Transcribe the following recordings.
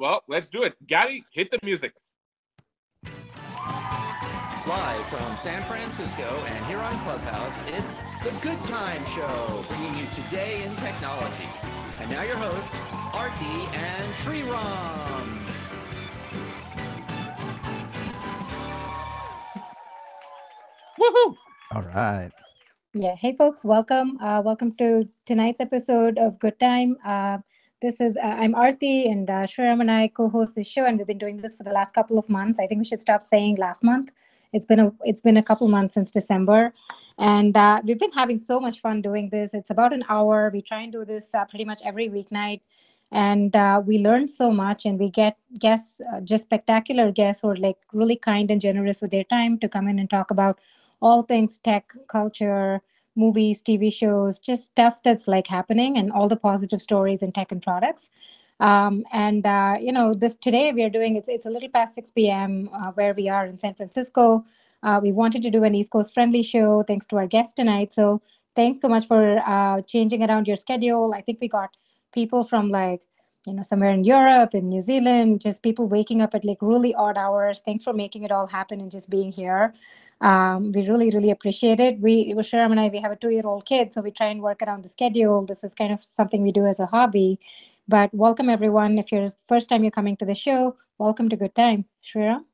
well, let's do it. Garry, hit the music. Live from San Francisco and here on Clubhouse, it's the Good Time Show, bringing you today in technology. And now your hosts, Arti and Sriram. Woohoo! All right. Yeah. Hey, folks. Welcome. Uh, welcome to tonight's episode of Good Time. Uh, this is uh, I'm Arti and uh, Sriram and I co-host the show, and we've been doing this for the last couple of months. I think we should stop saying last month. It's been a it's been a couple months since December, and uh, we've been having so much fun doing this. It's about an hour. We try and do this uh, pretty much every weeknight, and uh, we learn so much. And we get guests, uh, just spectacular guests who are like really kind and generous with their time to come in and talk about all things tech, culture, movies, TV shows, just stuff that's like happening and all the positive stories in tech and products. Um, and uh, you know, this today we are doing it's it's a little past 6 p.m. Uh, where we are in San Francisco. Uh, we wanted to do an East Coast friendly show thanks to our guest tonight. So thanks so much for uh, changing around your schedule. I think we got people from like you know somewhere in Europe in New Zealand, just people waking up at like really odd hours. Thanks for making it all happen and just being here. Um, we really, really appreciate it. We, Sriram and I, we have a two-year-old kid, so we try and work around the schedule. This is kind of something we do as a hobby. But welcome everyone. If you're first time you're coming to the show, welcome to Good Time. Sriram.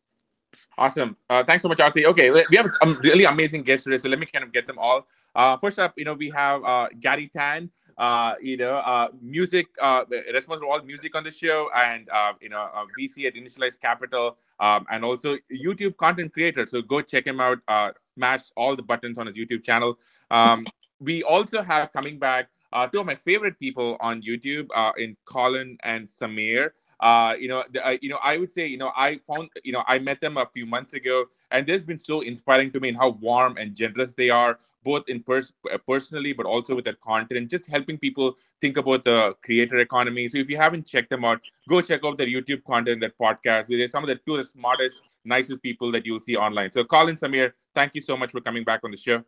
Awesome. Uh, thanks so much, Arti. Okay, we have some really amazing guests today, so let me kind of get them all. Uh, first up, you know, we have uh, Garry Tan, uh, you know, uh, music, uh, responsible for all music on the show, and uh, you know, uh, VC at Initialized Capital, um, and also YouTube content creator. So go check him out. Uh, smash all the buttons on his YouTube channel. Um, we also have coming back uh, two of my favorite people on YouTube uh, in Colin and Samir. Uh, you know, the, uh, you know, I would say, you know, I found, you know, I met them a few months ago, and has been so inspiring to me in how warm and generous they are, both in pers- personally, but also with their content, just helping people think about the creator economy. So if you haven't checked them out, go check out their YouTube content, their podcast. They're some of the two of the smartest, nicest people that you'll see online. So Colin Samir, thank you so much for coming back on the show.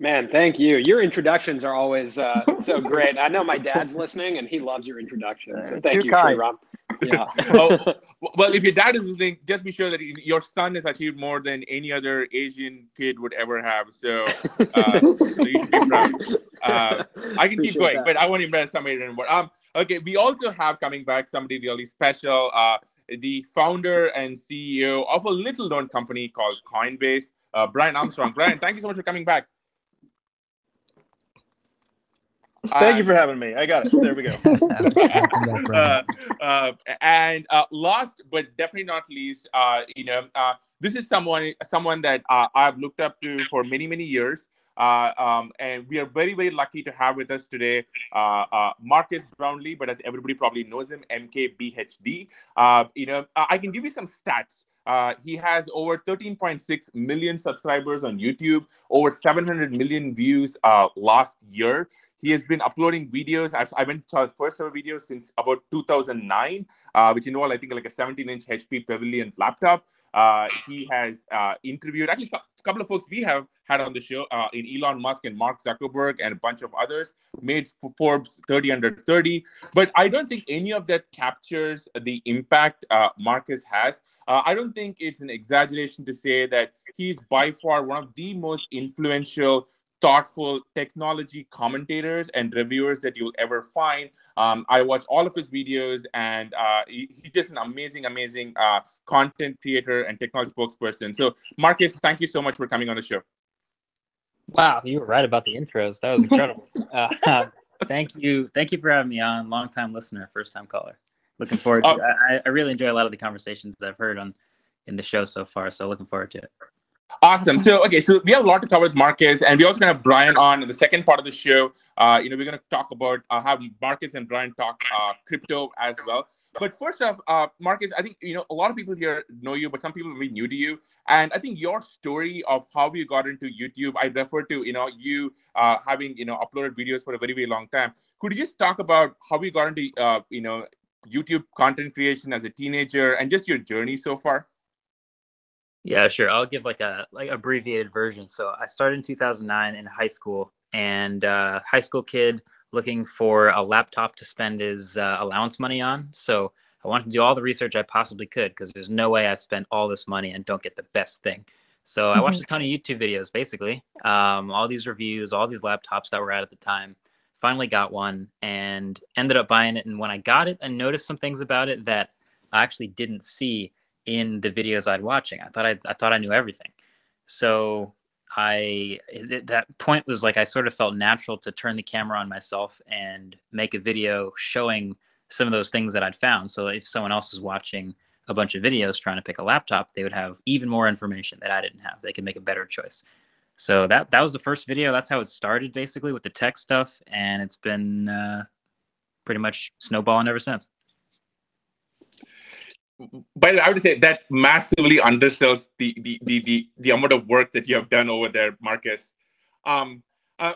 Man, thank you. Your introductions are always uh, so great. I know my dad's listening, and he loves your introductions. So thank Too you, kind. Sriram. Yeah. oh, well, if your dad is listening, just be sure that your son has achieved more than any other Asian kid would ever have. So uh, you should be proud. Uh, I can keep going, that. but I want to impress somebody more. Um, okay, we also have coming back somebody really special. Uh, the founder and CEO of a little-known company called Coinbase, uh, Brian Armstrong. Brian, thank you so much for coming back. Thank you Uh, for having me. I got it. There we go. uh, uh, and uh, last but definitely not least, uh, you know, uh, this is someone someone that uh, I've looked up to for many many years. Uh, um, and we are very very lucky to have with us today uh, uh, Marques Brownlee, but as everybody probably knows him, MKBHD. Uh, you know, I I can give you some stats. Uh, he has over 13.6 million subscribers on YouTube, over 700 million views uh, last year. He has been uploading videos. I've, I went to his first ever videos since about 2009, uh, which involved, I think, like a 17 inch HP Pavilion laptop. Uh, he has uh, interviewed actually a couple of folks we have had on the show uh, in Elon Musk and Mark Zuckerberg and a bunch of others, made for Forbes 30 under 30. But I don't think any of that captures the impact uh, Marques has. Uh, I don't think it's an exaggeration to say that he's by far one of the most influential thoughtful technology commentators and reviewers that you'll ever find. Um, I watch all of his videos, and uh, he- he's just an amazing, amazing uh, content creator and technology spokesperson. So, Marques, thank you so much for coming on the show. Wow, you were right about the intros. That was incredible. uh, thank you, thank you for having me on. Long time listener, first time caller. Looking forward. To, Oh. I, I really enjoy a lot of the conversations I've heard on in the show so far. So looking forward to it. Awesome. So, okay, so we have a lot to cover with Marques, and we also going to have Brian on in the second part of the show. Uh, you know, we're going to talk about uh, have Marques and Brian talk uh, crypto as well. But first off, uh, Marques, I think you know a lot of people here know you, but some people are really new to you. And I think your story of how you got into YouTube, I refer to you know you uh, having you know uploaded videos for a very very long time. Could you just talk about how you got into uh, you know YouTube content creation as a teenager and just your journey so far? Yeah, sure. I'll give like a like abbreviated version. So I started in 2009 in high school, and uh, high school kid looking for a laptop to spend his uh, allowance money on. So I wanted to do all the research I possibly could because there's no way I'd spend all this money and don't get the best thing. So I watched a ton of YouTube videos, basically, um, all these reviews, all these laptops that were out at the time. Finally got one and ended up buying it. And when I got it, I noticed some things about it that I actually didn't see in the videos I'd watching. I thought I, I thought I knew everything. So I that point was like I sort of felt natural to turn the camera on myself and make a video showing some of those things that I'd found. So if someone else is watching a bunch of videos trying to pick a laptop, they would have even more information that I didn't have. They could make a better choice. So that that was the first video. That's how it started basically with the tech stuff, and it's been uh, pretty much snowballing ever since. But I would say that massively undersells the the the the, the amount of work that you have done over there, Marques. Um, uh,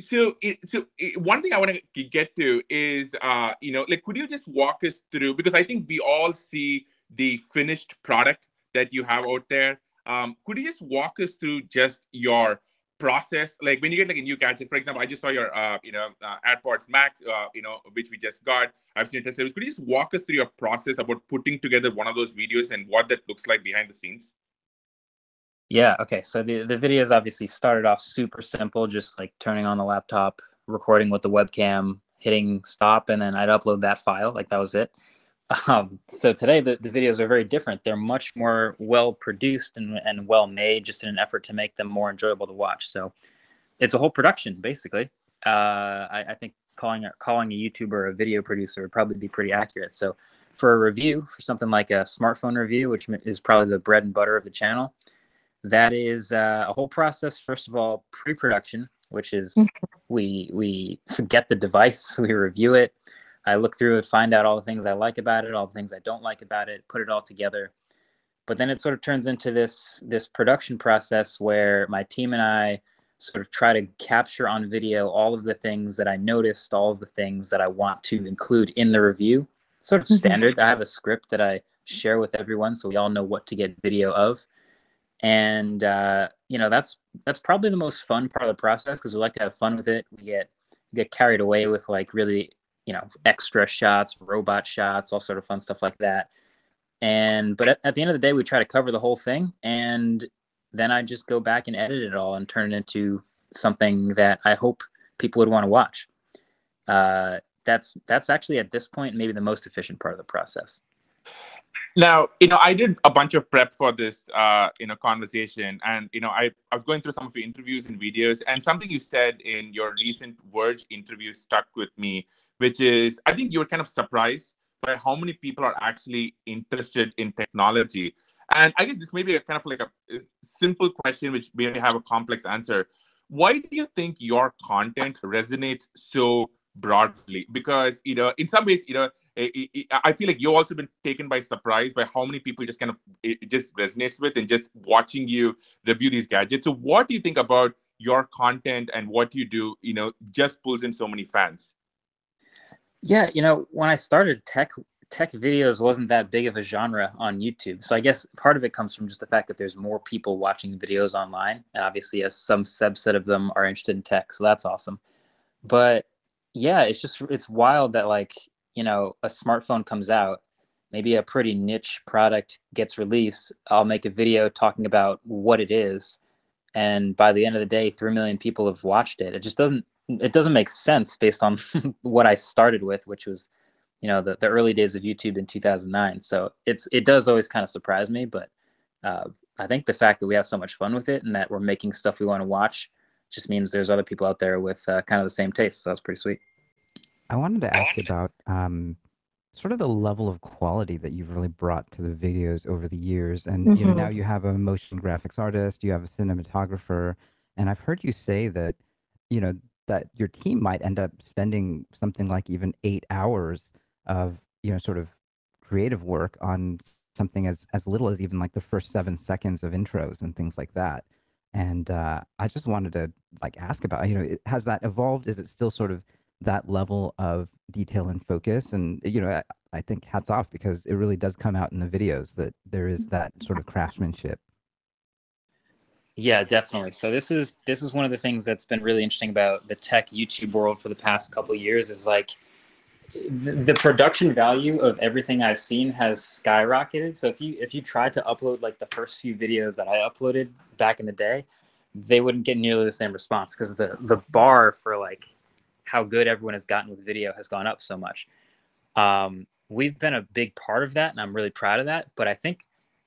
so so one thing I want to get to is uh, you know like could you just walk us through because I think we all see the finished product that you have out there. Um, could you just walk us through just your process like when you get like a new gadget for example i just saw your uh, you know uh, airpods max uh, you know which we just got. I've seen test service. Could you just walk us through your process about putting together one of those videos and what that looks like behind the scenes? Yeah okay so the, the videos obviously started off super simple just like turning on the laptop recording with the webcam hitting stop and then i'd upload that file like that was it um, so today the, the videos are very different. They're much more well produced and, and well made, just in an effort to make them more enjoyable to watch. So it's a whole production basically. Uh, I, I, think calling calling a YouTuber a video producer would probably be pretty accurate. So for a review, for something like a smartphone review, which is probably the bread and butter of the channel, that is uh, a whole process. First of all, pre-production, which is we we get the device, we review it I look through it, find out all the things I like about it, all the things I don't like about it, put it all together. But then it sort of turns into this this production process where my team and I sort of try to capture on video all of the things that I noticed, all of the things that I want to include in the review. It's sort of mm-hmm. standard. I have a script that I share with everyone, so we all know what to get video of. And uh, you know that's that's probably the most fun part of the process because we like to have fun with it. We get get carried away with like really you know extra shots robot shots all sort of fun stuff like that. And but at, at, the end of the day we try to cover the whole thing and then i just go back and edit it all and turn it into something that i hope people would want to watch. Uh, that's that's actually at this point maybe the most efficient part of the process. Now you know i did a bunch of prep for this uh, you know conversation and you know I, I was going through some of your interviews and videos and something you said in your recent verge interview stuck with me which is I think you were kind of surprised by how many people are actually interested in technology. And I guess this may be a kind of like a, simple question, which may have a complex answer. Why do you think your content resonates so broadly? Because you know, in some ways, you know, eh, eh, eh, I feel like you've also been taken by surprise by how many people just kind of it just resonates with and just watching you review these gadgets. So, what do you think about your content and what you do? You know, just pulls in so many fans. Yeah, you know, when I started tech tech videos wasn't that big of a genre on YouTube. So I guess part of it comes from just the fact that there's more people watching videos online, and obviously, as some subset of them are interested in tech, so that's awesome. But yeah, it's just it's wild that like you know a smartphone comes out, maybe a pretty niche product gets released. I'll make a video talking about what it is, and by the end of the day, three million people have watched it. It just doesn't it doesn't make sense based on what I started with, which was, you know, the, the early days of YouTube in 2009. So it's it does always kind of surprise me, but uh, I think the fact that we have so much fun with it and that we're making stuff we want to watch just means there's other people out there with uh, kind of the same taste. So that's pretty sweet. I wanted to ask about um, sort of the level of quality that you've really brought to the videos over the years, and mm-hmm. you know now mm-hmm. you have a motion graphics artist, you have a cinematographer, and I've heard you say that you know that your team might end up spending something like even eight hours of you know sort of creative work on something as as little as even like the first seven seconds of intros and things like that. And uh, i just wanted to like ask about you know has that evolved? Is it still sort of that level of detail and focus? And you know I, I think hats off because it really does come out in the videos that there is that sort of craftsmanship yeah, definitely. So this is this is one of the things that's been really interesting about the tech YouTube world for the past couple of years is like the, the production value of everything I've seen has skyrocketed. So if you if you tried to upload like the first few videos that I uploaded back in the day, they wouldn't get nearly the same response because the the bar for like how good everyone has gotten with video has gone up so much. Um, we've been a big part of that, and I'm really proud of that. But I think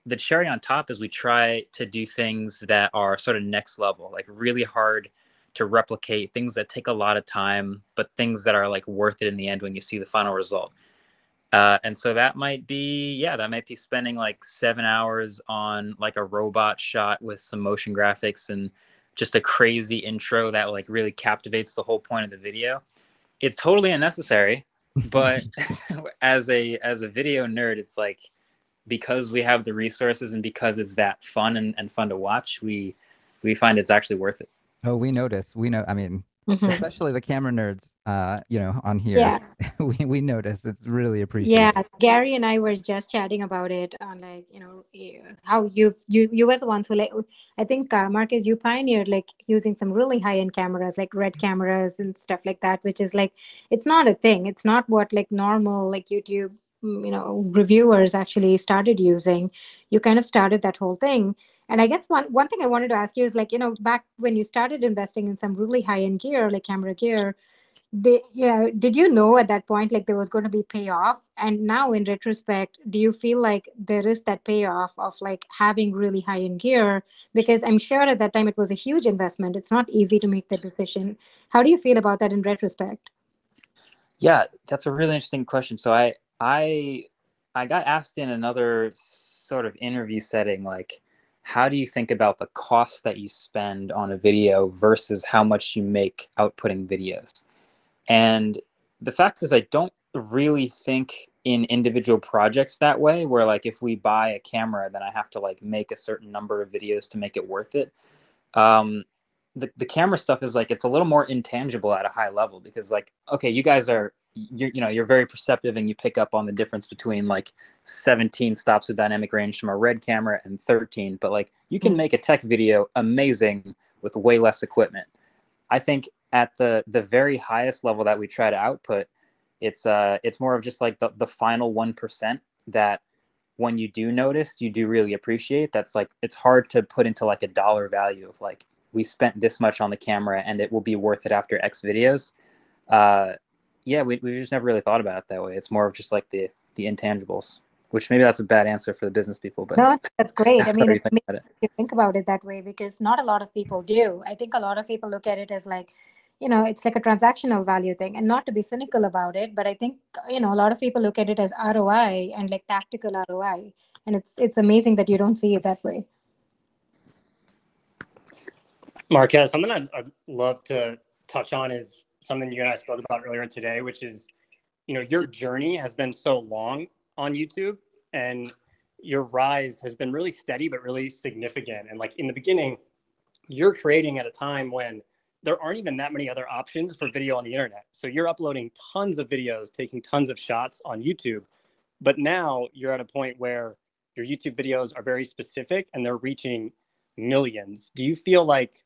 the cherry on top is we try to do things that are sort of next level, like really hard to replicate, things that take a lot of time, but things that are like worth it in the end when you see the final result. Uh, and so that might be, yeah, that might be spending like seven hours on like a robot shot with some motion graphics and just a crazy intro that like really captivates the whole point of the video. It's totally unnecessary, but as a as a video nerd, it's like because we have the resources and because it's that fun and, and fun to watch, we we find it's actually worth it. Oh, we notice. We know. I mean, Mhm. especially the camera nerds, uh, you know, on here. Yeah. we we notice. It's really appreciated. Yeah, Garry and I were just chatting about it on like, you know, how you you you were the ones who like I think uh, Marques you pioneered like using some really high-end cameras like red cameras and stuff like that, which is like it's not a thing. It's not what like normal like YouTube, Mm, you know, reviewers actually started using. You kind of started that whole thing. And I guess one one thing I wanted to ask you is like, you know, back when you started investing in some really high-end gear like camera gear, did you know, did you know at that point like there was going to be payoff? And now in retrospect, do you feel like there is that payoff of like having really high-end gear? Because I'm sure at that time it was a huge investment. It's not easy to make that decision. How do you feel about that in retrospect? Yeah, that's a really interesting question. So I I I got asked in another sort of interview setting like how do you think about the cost that you spend on a video versus how much you make outputting videos? And the fact is I don't really think in individual projects that way where like if we buy a camera then I have to like make a certain number of videos to make it worth it. Um the, the camera stuff is like it's a little more intangible at a high level because like okay you guys are you're you know you're very perceptive and you pick up on the difference between like 17 stops of dynamic range from a red camera and 13 but like you can make a tech video amazing with way less equipment. I think at the the very highest level that we try to output it's uh it's more of just like the, the final 1% that when you do notice you do really appreciate. That's like it's hard to put into like a dollar value of like we spent this much on the camera and it will be worth it after x videos. Uh yeah we, we just never really thought about it that way it's more of just like the the intangibles which maybe that's a bad answer for the business people but No, that's great. I mean, how you think about it you think about it that way because not a lot of people do. I think a lot of people look at it as like, you know, it's like a transactional value thing. And not to be cynical about it, but I think, you know, a lot of people look at it as ROI and like tactical ROI. And it's it's amazing that you don't see it that way. Marques, something I'd, I'd love to touch on is something you and I spoke about earlier today, which is, you know, your journey has been so long on YouTube and your rise has been really steady but really significant. And like in the beginning, you're creating at a time when there aren't even that many other options for video on the internet. So you're uploading tons of videos, taking tons of shots on YouTube. But now you're at a point where your YouTube videos are very specific and they're reaching millions. Do you feel like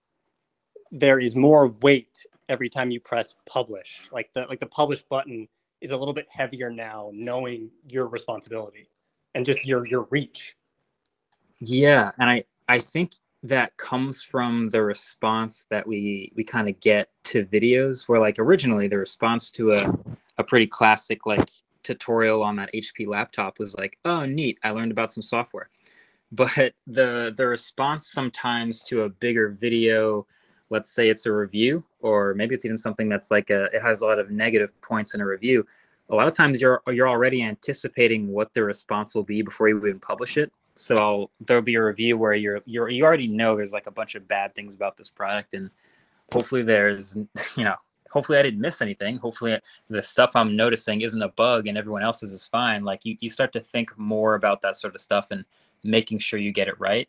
there is more weight every time you press publish? Like the like the publish button is a little bit heavier now, knowing your responsibility and just your your reach. Yeah, and I I think that comes from the response that we we kind of get to videos where like originally the response to a a pretty classic like tutorial on that HP laptop was like, "Oh, neat, I learned about some software." But the the response sometimes to a bigger video, let's say it's a review or maybe it's even something that's like a it has a lot of negative points in a review. A lot of times you're you're already anticipating what the response will be before you even publish it. So I'll, there'll be a review where you're you're you already know there's like a bunch of bad things about this product and hopefully there's you know hopefully i didn't miss anything. Hopefully the stuff i'm noticing isn't a bug and everyone else's is fine. Like you, you start to think more about that sort of stuff and making sure you get it right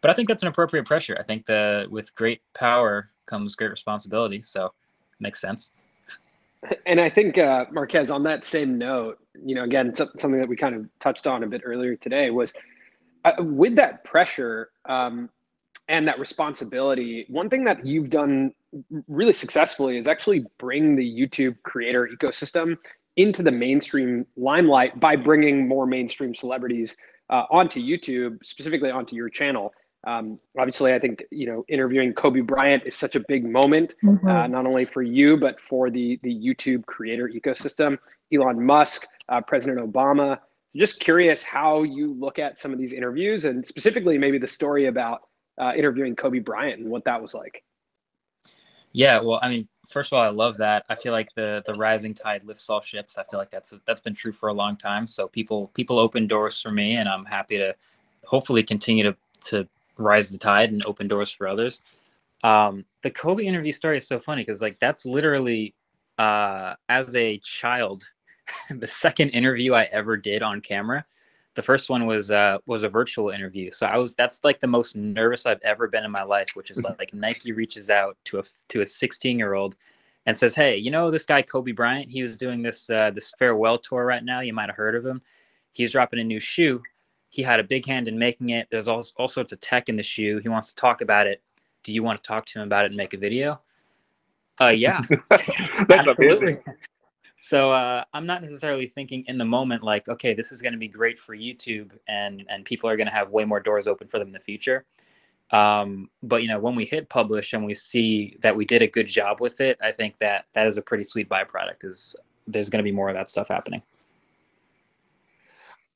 but i think that's an appropriate pressure i think the with great power comes great responsibility so makes sense And I think uh, Marques, on that same note, you know, again, something that we kind of touched on a bit earlier today was uh, with that pressure um, and that responsibility. One thing that you've done really successfully is actually bring the YouTube creator ecosystem into the mainstream limelight by bringing more mainstream celebrities uh, onto YouTube, specifically onto your channel. Um, obviously, I think you know interviewing Kobe Bryant is such a big moment, mm-hmm. uh, not only for you but for the the YouTube creator ecosystem. Elon Musk, uh, President Obama. Just curious how you look at some of these interviews, and specifically maybe the story about uh, interviewing Kobe Bryant and what that was like. Yeah, well, I mean, first of all, I love that. I feel like the the rising tide lifts all ships. I feel like that's that's been true for a long time. So people people open doors for me, and I'm happy to hopefully continue to to rise the tide and open doors for others. Um, the Kobe interview story is so funny because like that's literally uh, as a child, the second interview I ever did on camera. The first one was uh, was a virtual interview, so I was that's like the most nervous I've ever been in my life, which is like, like Nike reaches out to a to a 16 year old and says, "Hey, you know this guy Kobe Bryant? He was doing this uh, this farewell tour right now. You might have heard of him. He's dropping a new shoe he had a big hand in making it. There's all, all sorts of tech in the shoe. He wants to talk about it. Do you want to talk to him about it and make a video? Uh, yeah. Absolutely. So uh, I'm not necessarily thinking in the moment like, okay, this is going to be great for YouTube and and people are going to have way more doors open for them in the future. Um, but you know, when we hit publish and we see that we did a good job with it, I think that that is a pretty sweet byproduct. Is there's going to be more of that stuff happening.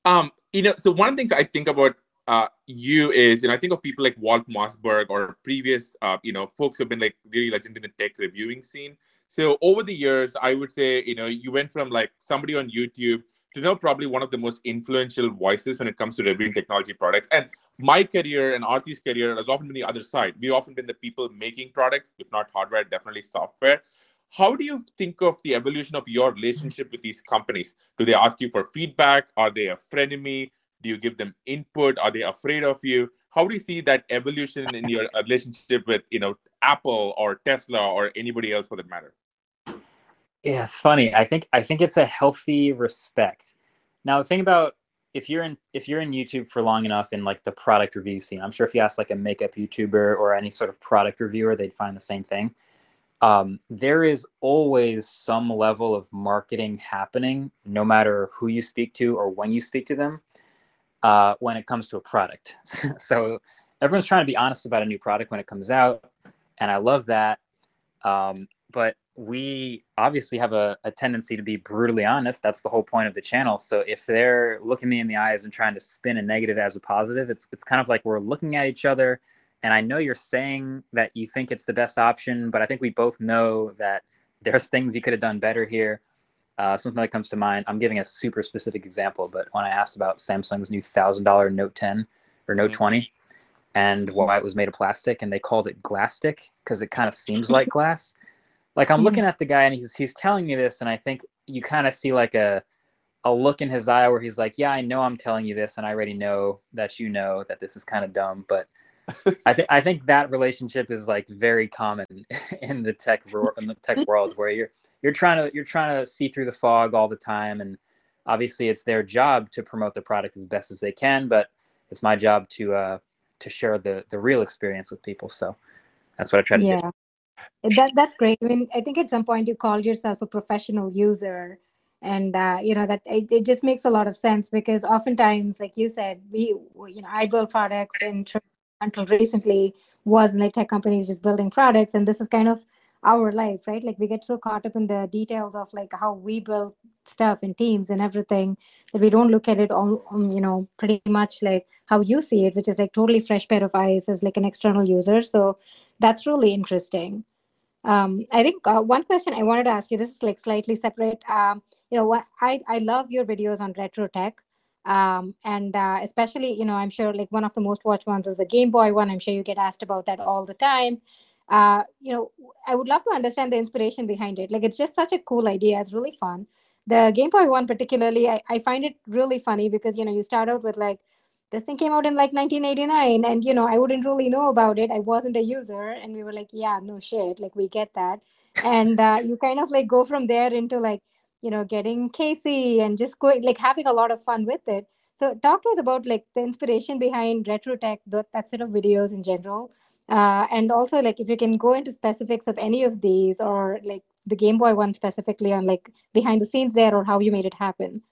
Um, you know, so one of the things I think about uh, you is, you know, I think of people like Walt Mossberg or previous, uh, you know, folks who've been like really legend in the tech reviewing scene. So over the years, I would say, you know, you went from like somebody on YouTube to now probably one of the most influential voices when it comes to reviewing technology products. And my career and Artie's career has often been the other side. We've often been the people making products, if not hardware, definitely software. How do you think of the evolution of your relationship with these companies? Do they ask you for feedback? Are they a frenemy? Do you give them input? Are they afraid of you? How do you see that evolution in your relationship with, you know, Apple or Tesla or anybody else for that matter? Yeah, it's funny. I think I think it's a healthy respect. Now, the thing about if you're in if you're in YouTube for long enough in like the product review scene. I'm sure if you ask like a makeup YouTuber or any sort of product reviewer, they'd find the same thing um, there is always some level of marketing happening, no matter who you speak to or when you speak to them, uh, when it comes to a product. so everyone's trying to be honest about a new product when it comes out, and I love that. Um, but we obviously have a, a, tendency to be brutally honest. That's the whole point of the channel. So if they're looking me in the eyes and trying to spin a negative as a positive, it's it's kind of like we're looking at each other and I know you're saying that you think it's the best option, but I think we both know that there's things you could have done better here. Uh, something that comes to mind. I'm giving a super specific example, but when I asked about Samsung's new thousand dollar Note 10 or Note mm-hmm. 20, and why it was made of plastic, and they called it Glasstic because it kind of seems like glass. Like I'm mm-hmm. looking at the guy, and he's he's telling me this, and I think you kind of see like a a look in his eye where he's like, "Yeah, I know I'm telling you this, and I already know that you know that this is kind of dumb, but." I think I think that relationship is like very common in the tech in the tech world where you're you're trying to you're trying to see through the fog all the time and obviously it's their job to promote the product as best as they can but it's my job to uh to share the the real experience with people so that's what I try to yeah. do. That that's great. I mean, I think at some point you called yourself a professional user and uh, you know that it, it just makes a lot of sense because oftentimes like you said we you know i build products and until recently was like tech companies just building products and this is kind of our life right? Like we get so caught up in the details of like how we build stuff and teams and everything that we don't look at it all um, you know pretty much like how you see it which is like totally fresh pair of eyes as like an external user. So that's really interesting. Um, i think uh, one question i wanted to ask you this is like slightly separate um, you know what i i love your videos on retro tech um, and uh, especially you know i'm sure like one of the most watched ones is the game boy one. I'm sure you get asked about that all the time. Uh, you know i would love to understand the inspiration behind it. Like it's just such a cool idea. It's really fun. The game boy one particularly I, I find it really funny because you know you start out with like this thing came out in like 1989 and you know i wouldn't really know about it. I wasn't a user. And we were like yeah no shit. Like we get that. And uh, you kind of like go from there into like you know getting casey and just going like having a lot of fun with it so talk to us about like the inspiration behind retro tech that, that set of videos in general uh, and also like if you can go into specifics of any of these or like the Game Boy one specifically on like behind the scenes there or how you made it happen.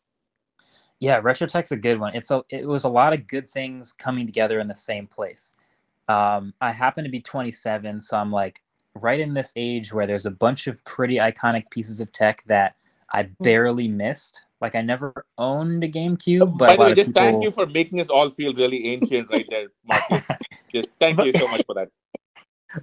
Yeah, retro RetroTech's a good one. It's a it was a lot of good things coming together in the same place. Um, I happen to be 27, so I'm like right in this age where there's a bunch of pretty iconic pieces of tech that I Mm. barely missed. Like I never owned a GameCube, but By the way, just people... thank you for making us all feel really ancient right there, Marques. just thank you so much for that.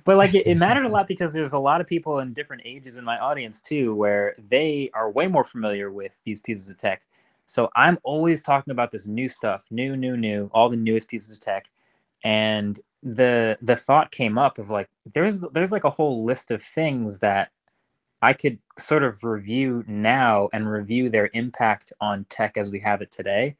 but like it, it mattered a lot because there's a lot of people in different ages in my audience too where they are way more familiar with these pieces of tech so i'm always talking about this new stuff new new new all the newest pieces of tech and the the thought came up of like there's there's like a whole list of things that i could sort of review now and review their impact on tech as we have it today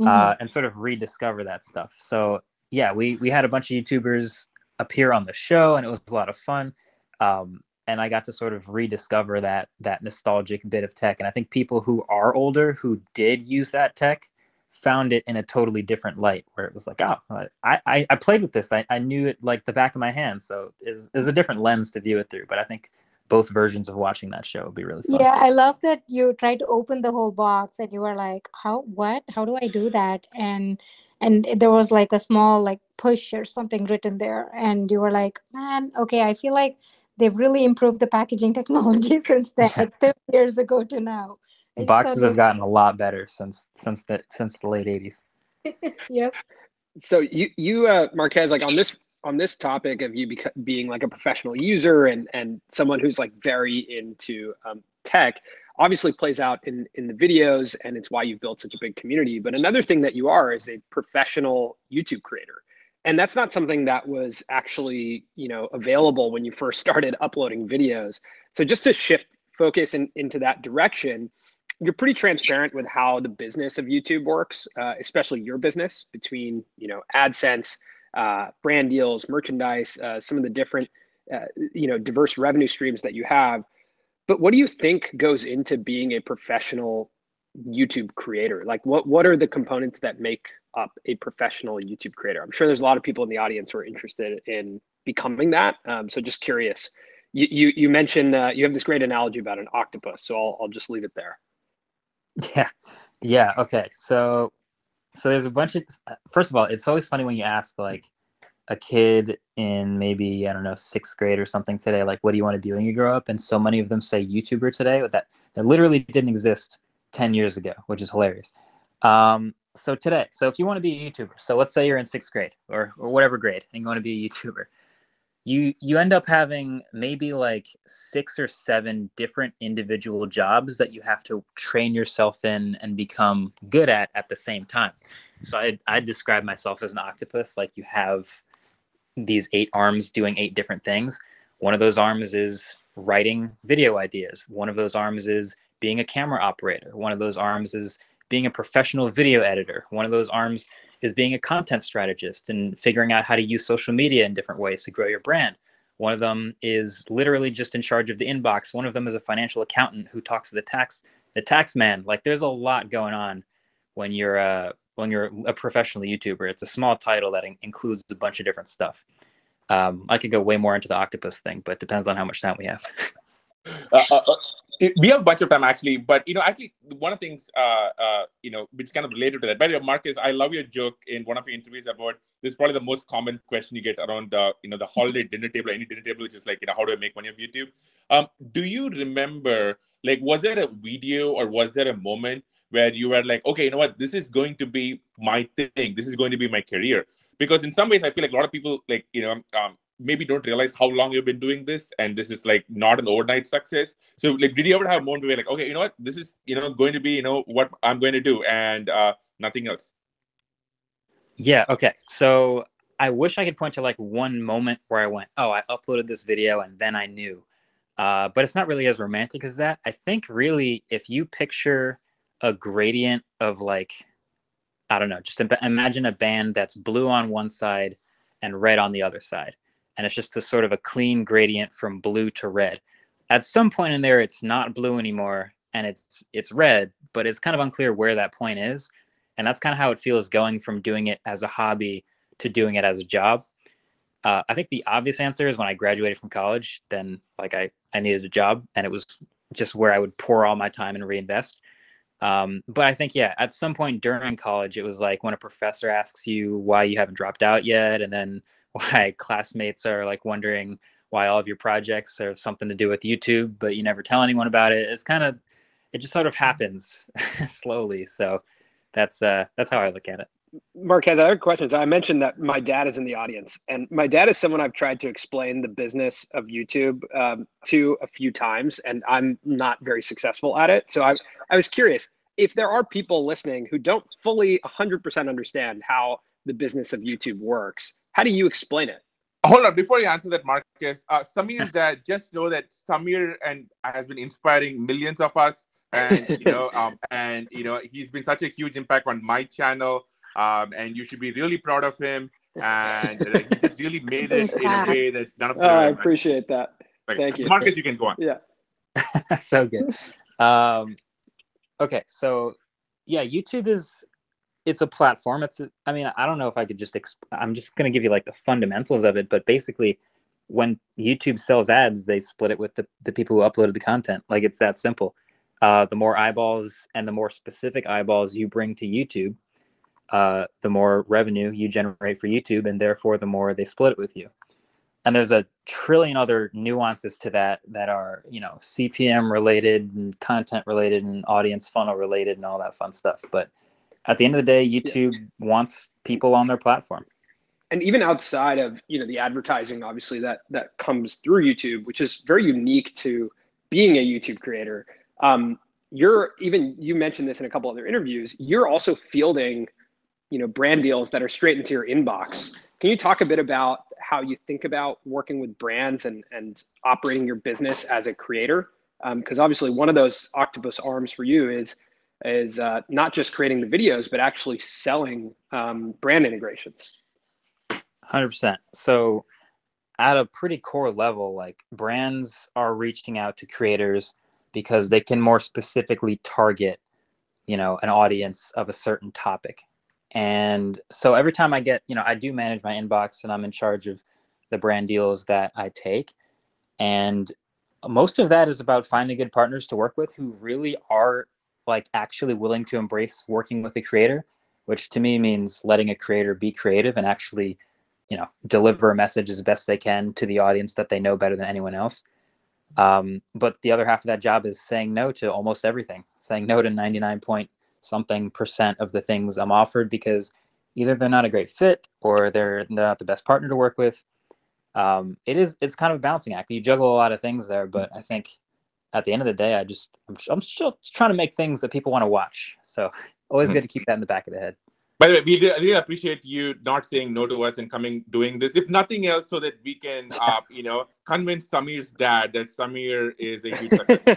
Mhm. uh, and sort of rediscover that stuff. So yeah, we we had a bunch of YouTubers appear on the show, and it was a lot of fun. Um, and I got to sort of rediscover that that nostalgic bit of tech. And I think people who are older who did use that tech found it in a totally different light, where it was like, oh, I I, I played with this. I, I knew it like the back of my hand. So is is a different lens to view it through. But I think both versions of watching that show would be really fun. Yeah, I love that you tried to open the whole box and you were like, "How? What? How do I do that?" And and there was like a small like push or something written there, and you were like, "Man, okay, I feel like they've really improved the packaging technology since that like 30 years ago to now." I Boxes thought have gotten a lot better since since the since the late '80s. it- Yep. So you you uh, Marques, like on this on this topic of you beca- being like a professional user and and someone who's like very into um, tech, obviously plays out in in the videos, and it's why you've built such a big community. But another thing that you are is a professional YouTube creator, and that's not something that was actually you know available when you first started uploading videos. So just to shift focus in, into that direction you're pretty transparent with how the business of YouTube works, uh, especially your business between you know AdSense, uh, brand deals, merchandise, uh, some of the different uh, you know diverse revenue streams that you have. But what do you think goes into being a professional YouTube creator? Like what what are the components that make up a professional YouTube creator? I'm sure there's a lot of people in the audience who are interested in becoming that. Um, so just curious. You you, you mentioned uh, you have this great analogy about an octopus, so I'll I'll just leave it there. Yeah, yeah. Okay, so so there's a bunch of. First of all, it's always funny when you ask like a kid in maybe I don't know sixth grade or something today, like, what do you want to be when you grow up? And so many of them say YouTuber today. That that literally didn't exist ten years ago, which is hilarious. Um, so today, so if you want to be a YouTuber, so let's say you're in sixth grade or or whatever grade and you want to be a YouTuber, you you end up having maybe like six or seven different individual jobs that you have to train yourself in and become good at at the same time. So i i describe myself as an octopus like you have these eight arms doing eight different things. One of those arms is writing video ideas. One of those arms is being a camera operator. One of those arms is being a professional video editor. One of those arms is being a content strategist and figuring out how to use social media in different ways to grow your brand. One of them is literally just in charge of the inbox. One of them is a financial accountant who talks to the tax the tax man. Like there's a lot going on when you're a when you're a professional YouTuber. It's a small title that in- includes a bunch of different stuff. Um, I could go way more into the octopus thing, but depends on how much time we have. uh, uh, we have a bunch of time actually, but you know, actually, one of the things, uh, uh, you know, which kind of related to that. By the way, Marques, I love your joke in one of your interviews about this. Is probably the most common question you get around the, you know, the holiday dinner table, any dinner table, which is like, you know, how do I make money on YouTube? Um, do you remember, like, was there a video or was there a moment where you were like, okay, you know what, this is going to be my thing, this is going to be my career? Because in some ways, I feel like a lot of people, like, you know, um, maybe don't realize how long you've been doing this and this is like not an overnight success so like did you ever have a moment where like okay you know what this is you know going to be you know what i'm going to do and uh nothing else Yeah. Okay. So I wish I could point to like one moment where I went, oh, I uploaded this video and then I knew. Uh, but it's not really as romantic as that. I think really, if you picture a gradient of like, I don't know, just im- imagine a band that's blue on one side and red on the other side. And it's just a sort of a clean gradient from blue to red. At some point in there, it's not blue anymore and it's it's red, but it's kind of unclear where that point is and that's kind of how it feels going from doing it as a hobby to doing it as a job uh, i think the obvious answer is when i graduated from college then like i, I needed a job, and it was just where I would pour all my time and reinvest. Um, but I think yeah, at some point during college, it was like when a professor asks you why you haven't dropped out yet, and then why classmates are like wondering why all of your projects are something to do with YouTube, but you never tell anyone about it. It's kind of it just sort of happens slowly. So that's uh that's how I look at it. Marques, I have questions. I mentioned that my dad is in the audience, and my dad is someone I've tried to explain the business of YouTube um, to a few times, and I'm not very successful at it. So I, I was curious if there are people listening who don't fully 100% understand how the business of YouTube works. How do you explain it? Hold on, before you answer that, Marques, uh, Samir's dad, just know that Samir and has been inspiring millions of us, and you know, um, and you know, he's been such a huge impact on my channel um, and you should be really proud of him. And uh, he just really made it in a way that none of. Oh, I appreciate that. Okay. Thank you, Marques. You can go on. Yeah. so good. Um, okay, so yeah, YouTube is it's a platform. It's a, I mean, I don't know if I could just exp- I'm just gonna give you like the fundamentals of it, but basically, when YouTube sells ads, they split it with the the people who uploaded the content. Like it's that simple. Uh, the more eyeballs and the more specific eyeballs you bring to YouTube, uh, the more revenue you generate for YouTube, and therefore the more they split it with you. And there's a trillion other nuances to that that are, you know, CPM related and content related and audience funnel related and all that fun stuff. But at the end of the day, YouTube yeah. wants people on their platform. And even outside of, you know, the advertising, obviously that that comes through YouTube, which is very unique to being a YouTube creator. Um, you're even you mentioned this in a couple other interviews. You're also fielding you know brand deals that are straight into your inbox can you talk a bit about how you think about working with brands and and operating your business as a creator because um, obviously one of those octopus arms for you is is uh, not just creating the videos but actually selling um, brand integrations. 100% so at a pretty core level like brands are reaching out to creators because they can more specifically target you know an audience of a certain topic. And so every time I get, you know, I do manage my inbox and I'm in charge of the brand deals that I take. And most of that is about finding good partners to work with who really are like actually willing to embrace working with a creator, which to me means letting a creator be creative and actually, you know, deliver a message as best they can to the audience that they know better than anyone else. Um, but the other half of that job is saying no to almost everything, saying no to 99 point something percent of the things I'm offered because either they're not a great fit or they're not the best partner to work with. Um, it is it's kind of a balancing act. You juggle a lot of things there, but I think at the end of the day, I just I'm, I'm still trying to make things that people want to watch. So always mm-hmm. good to keep that in the back of the head. By the way, we really appreciate you not saying no to us and coming doing this. If nothing else, so that we can, uh, you know, convince Samir's dad that Samir is a huge success.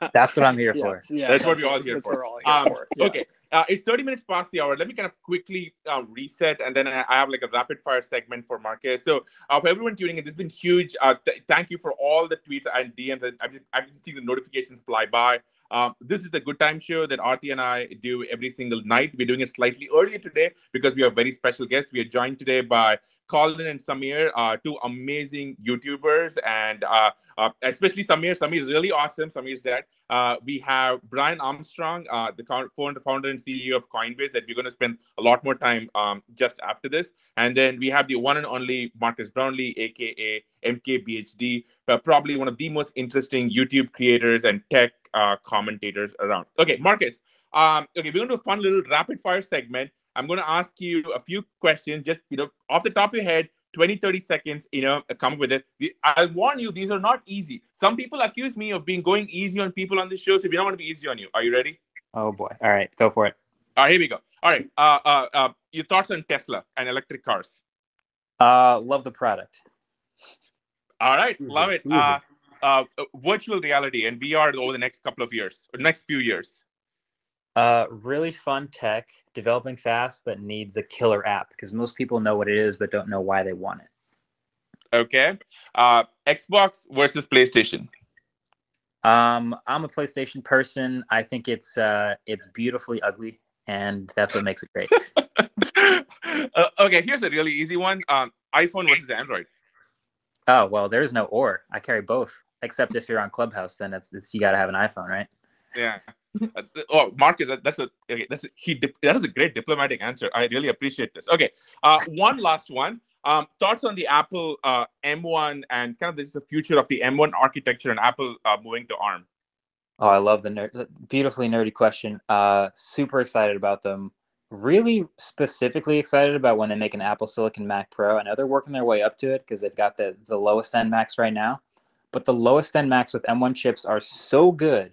that's what I'm here yeah, for. Yeah, that's, that's what we're all here for. All here um, for. Yeah. Okay, uh, it's 30 minutes past the hour. Let me kind of quickly uh, reset, and then I have like a rapid fire segment for Marques. So, uh, for everyone tuning in, this has been huge. Uh, th- thank you for all the tweets and DMs. I've been, I've been seeing the notifications fly by. Um, this is the Good Time Show that Arti and I do every single night. We're doing it slightly earlier today because we have very special guests. We are joined today by Colin and Samir, uh, two amazing YouTubers, and uh, uh, especially Samir. Samir is really awesome. Samir's dad. Uh, we have Brian Armstrong, uh, the founder, and CEO of Coinbase, that we're going to spend a lot more time um, just after this. And then we have the one and only Marques Brownlee, aka MKBHD, uh, probably one of the most interesting YouTube creators and tech commentators around. Okay, Marques. Um, okay, we're going to do a fun little rapid fire segment. I'm going to ask you a few questions, just you know, off the top of your head, 20, 30 seconds, you know, come with it. I warn you, these are not easy. Some people accuse me of being going easy on people on this show, so we don't want to be easy on you. Are you ready? Oh boy. All right, go for it. All right, here we go. All right. Uh, uh, uh, your thoughts on Tesla and electric cars? Uh, love the product. All right, easy, love it. Uh, uh, virtual reality and VR over the next couple of years, or next few years. Uh, really fun tech, developing fast, but needs a killer app because most people know what it is but don't know why they want it. Okay. Uh, Xbox versus PlayStation. Um, I'm a PlayStation person. I think it's uh, it's beautifully ugly, and that's what makes it great. uh, okay, here's a really easy one. Um, iPhone versus Android. Oh well, there's no or. I carry both. except if you're on Clubhouse, then it's, it's you got to have an iPhone, right? Yeah. Uh, oh, Marques, that- that's a that's a, he. That is a great diplomatic answer. I really appreciate this. Okay, uh, one last one. Um, thoughts on the Apple uh, M1 and kind of this is the future of the M1 architecture and Apple uh, moving to ARM. Oh, I love the nerd, beautifully nerdy question. Uh, super excited about them. Really specifically excited about when they make an Apple Silicon Mac Pro. I know they're working their way up to it because they've got the the lowest end Macs right now, but the lowest end Macs with M1 chips are so good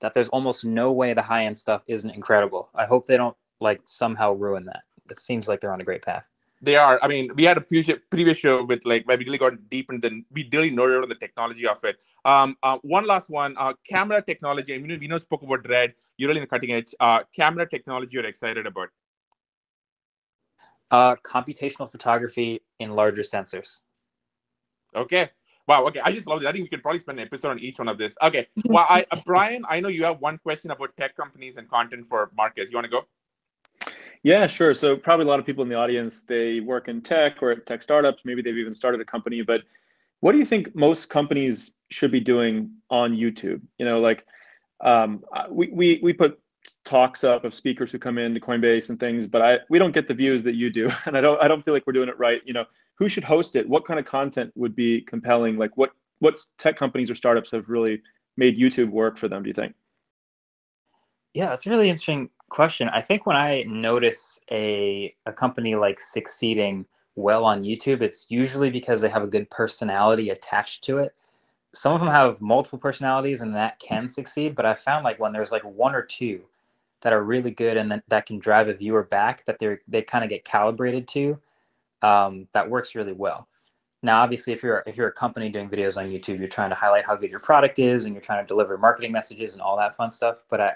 that there's almost no way the high end stuff isn't incredible. I hope they don't like somehow ruin that. It seems like they're on a great path. They are. I mean, we had a previous previous show with like where we really got deep into the we really nerded on the technology of it. Um, uh, one last one. Uh, camera technology. I mean, we know spoke about Red. You're really in the cutting edge. Uh, camera technology. You're excited about. Uh, computational photography in larger sensors. Okay. Wow. Okay. I just love it. I think we could probably spend an episode on each one of this. Okay. Well, I, uh, Brian, I know you have one question about tech companies and content for Marques. You want to go? Yeah, sure. So probably a lot of people in the audience, they work in tech or at tech startups. Maybe they've even started a company. But what do you think most companies should be doing on YouTube? You know, like um, we, we, we put talks up of speakers who come in to Coinbase and things, but I we don't get the views that you do, and I don't I don't feel like we're doing it right. You know, who should host it? What kind of content would be compelling? Like what what tech companies or startups have really made YouTube work for them? Do you think? Yeah, that's a really interesting question. I think when I notice a a company like succeeding well on YouTube, it's usually because they have a good personality attached to it. Some of them have multiple personalities and that can succeed, but I found like when there's like one or two that are really good and that, that can drive a viewer back that they're they kind of get calibrated to, um, that works really well. Now, obviously, if you're if you're a company doing videos on YouTube, you're trying to highlight how good your product is and you're trying to deliver marketing messages and all that fun stuff. But I,